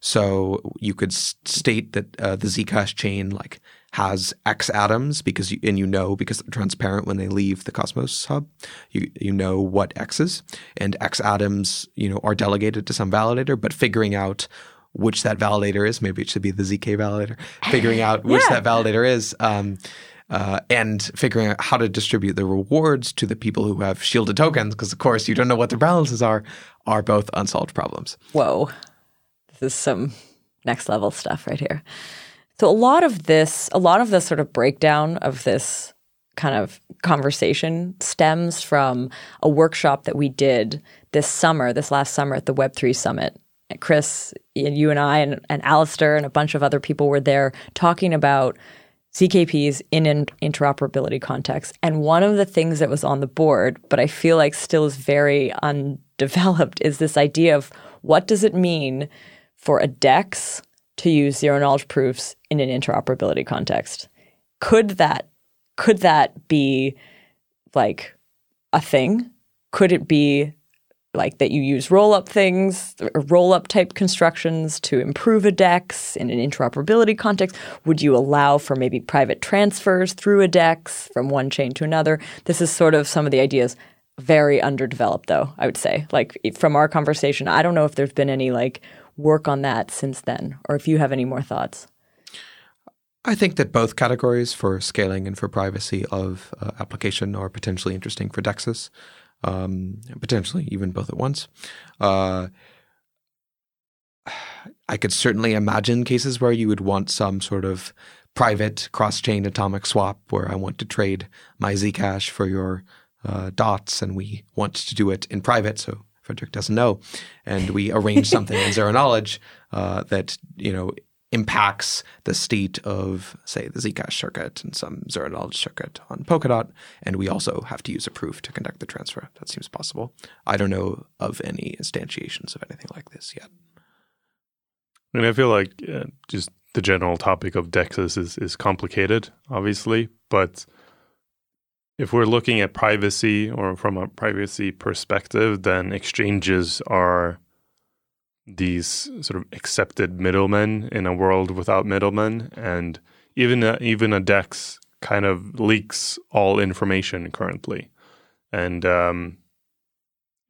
So you could state that uh, the Zcash chain like has X atoms because you, and you know because they're transparent when they leave the Cosmos hub, you you know what X is, and X atoms you know are delegated to some validator, but figuring out which that validator is, maybe it should be the zk validator, figuring out which Yeah. that validator is. Um, uh, and figuring out how to distribute the rewards to the people who have shielded tokens, because of course you don't know what their balances are, are both unsolved problems. Whoa. This is some next level stuff right here. So a lot of this, a lot of the sort of breakdown of this kind of conversation stems from a workshop that we did this summer, this last summer at the Web3 Summit. Chris, and you and I and, and Alistair and a bunch of other people were there talking about ZKPs in an interoperability context. And one of the things that was on the board, but I feel like still is very undeveloped, is this idea of what does it mean for a DEX to use zero knowledge proofs in an interoperability context? Could that could that be like a thing? Could it be like that you use roll up things, roll up type constructions to improve a DEX in an interoperability context? Would you allow for maybe private transfers through a DEX from one chain to another? This is sort of some of the ideas. Very underdeveloped, though, I would say. Like from our conversation, I don't know if there's been any like work on that since then, or if you have any more thoughts. I think that both categories for scaling and for privacy of uh, application are potentially interesting for DEXs, um, potentially even both at once. Uh, I could certainly imagine cases where you would want some sort of private cross-chain atomic swap where I want to trade my Zcash for your uh, dots, and we want to do it in private, so Fredrik doesn't know, and we arrange something in zero knowledge uh, that you know impacts the state of, say, the Zcash circuit and some zero knowledge circuit on Polkadot, and we also have to use a proof to conduct the transfer. That seems possible. I don't know of any instantiations of anything like this yet. I mean, I feel like uh, just the general topic of DEXs is, is complicated, obviously, but if we're looking at privacy or from a privacy perspective, then exchanges are these sort of accepted middlemen in a world without middlemen, and even a, even a DEX kind of leaks all information currently, and um,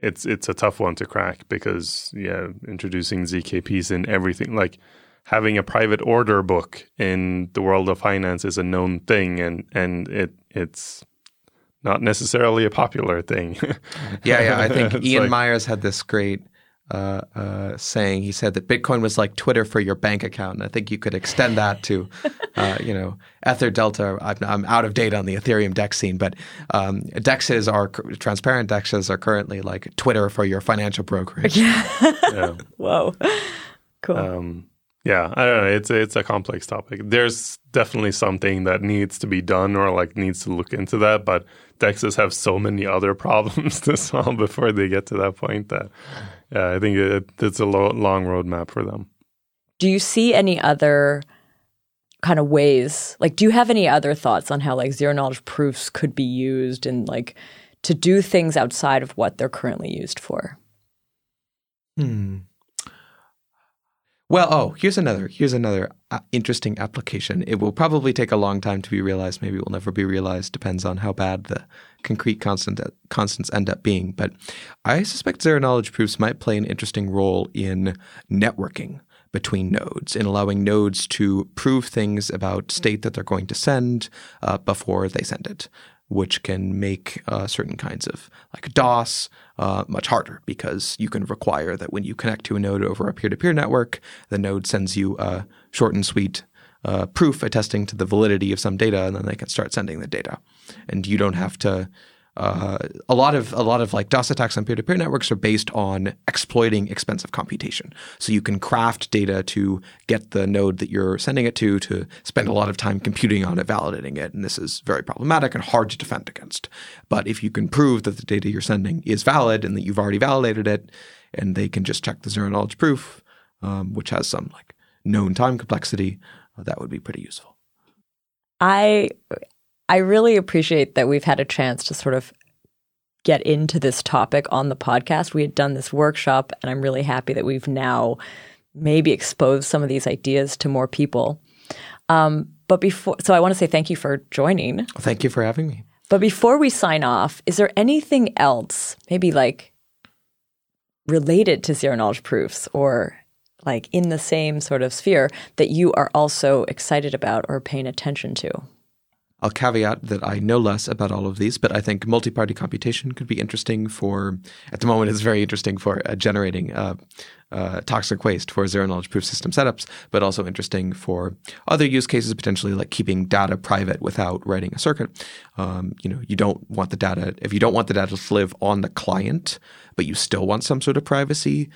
it's it's a tough one to crack because yeah, introducing ZKPs in everything like having a private order book in the world of finance is a known thing, and and it it's not necessarily a popular thing. Yeah, yeah. I think Ian like- Miers had this great uh, uh, saying. He said that Bitcoin was like Twitter for your bank account, and I think you could extend that to, uh, you know, EtherDelta. I'm, I'm out of date on the Ethereum DEX scene, but um, DEXs are transparent DEXs are currently like Twitter for your financial brokerage. yeah. Whoa. Cool. Um, yeah, I don't know. It's it's a complex topic. There's definitely something that needs to be done or like needs to look into that, but Dexes have so many other problems to solve before they get to that point that yeah, I think it, it's a lo- long roadmap for them. do you see any other kind of ways like do you have any other thoughts on how like zero knowledge proofs could be used and like to do things outside of what they're currently used for Hmm. Well, oh, here's another here's another uh, interesting application. It will probably take a long time to be realized. Maybe it will never be realized. Depends on how bad the concrete constant constants end up being. But I suspect zero knowledge proofs might play an interesting role in networking between nodes, in allowing nodes to prove things about state that they're going to send uh, before they send it which can make uh, certain kinds of like DOS uh, much harder because you can require that when you connect to a node over a peer-to-peer network, the node sends you a short and sweet uh, proof attesting to the validity of some data, and then they can start sending the data, and you don't have to. Uh, a lot of a lot of like DOS attacks on peer-to-peer networks are based on exploiting expensive computation. So you can craft data to get the node that you're sending it to to spend a lot of time computing on it, validating it, and this is very problematic and hard to defend against. But if you can prove that the data you're sending is valid and that you've already validated it, and they can just check the zero knowledge proof, um, which has some like known time complexity, uh, that would be pretty useful. i i really appreciate that we've had a chance to sort of get into this topic on the podcast we had done this workshop and i'm really happy that we've now maybe exposed some of these ideas to more people Um, but before, so I want to say thank you for joining. Thank you for having me. But before we sign off, is there anything else, maybe like related to zero knowledge proofs or like in the same sort of sphere that you are also excited about or paying attention to? I'll caveat that I know less about all of these, but I think multi-party computation could be interesting for. At the moment, it's very interesting for uh, generating uh, uh, toxic waste for zero knowledge proof system setups, but also interesting for other use cases, potentially like keeping data private without writing a circuit. Um, you know, you don't want the data if you don't want the data to live on the client, but you still want some sort of privacy.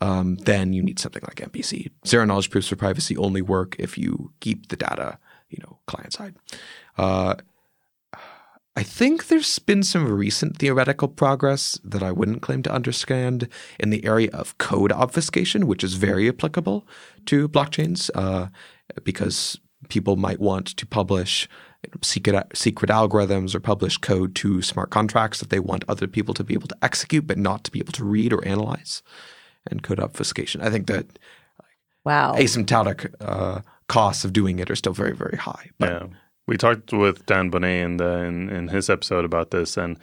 Um, then you need something like MPC. Zero knowledge proofs for privacy only work if you keep the data, you know, client side. Uh, I think there's been some recent theoretical progress that I wouldn't claim to understand in the area of code obfuscation, which is very applicable to blockchains uh, because people might want to publish secret, secret algorithms or publish code to smart contracts that they want other people to be able to execute, but not to be able to read or analyze. And code obfuscation. I think that wow asymptotic uh, costs of doing it are still very, very high. But yeah. We talked with Dan Boneh in, the, in, in his episode about this, and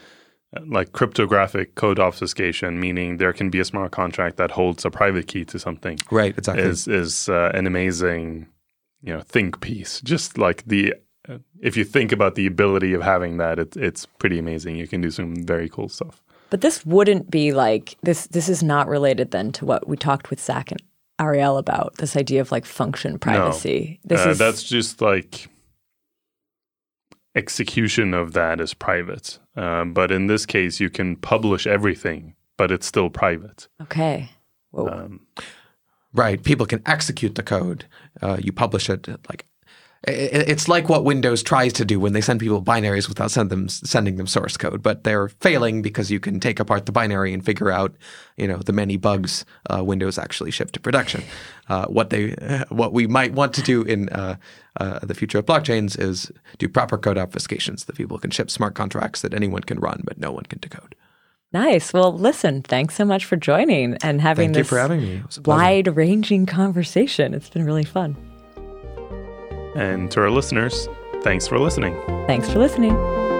uh, like cryptographic code obfuscation, meaning there can be a smart contract that holds a private key to something. Right, exactly. Is is uh, an amazing, you know, think piece. Just like the, uh, if you think about the ability of having that, it, it's pretty amazing. You can do some very cool stuff. But this wouldn't be like this. This is not related then to what we talked with Zach and Ariel about this idea of like function privacy. No. This uh, is that's just like execution of that is private. Um, but in this case, you can publish everything, but it's still private. Okay. Um, right. People can execute the code. Uh, you publish it like it's like what Windows tries to do when they send people binaries without send them, sending them source code, but they're failing because you can take apart the binary and figure out, you know, the many bugs uh, Windows actually shipped to production. Uh, what they, what we might want to do in uh, uh, the future of blockchains is do proper code obfuscations that people can ship smart contracts that anyone can run, but no one can decode. Nice. Well, listen, thanks so much for joining and having Thank this having wide-ranging conversation. It's been really fun. And to our listeners, thanks for listening. Thanks for listening.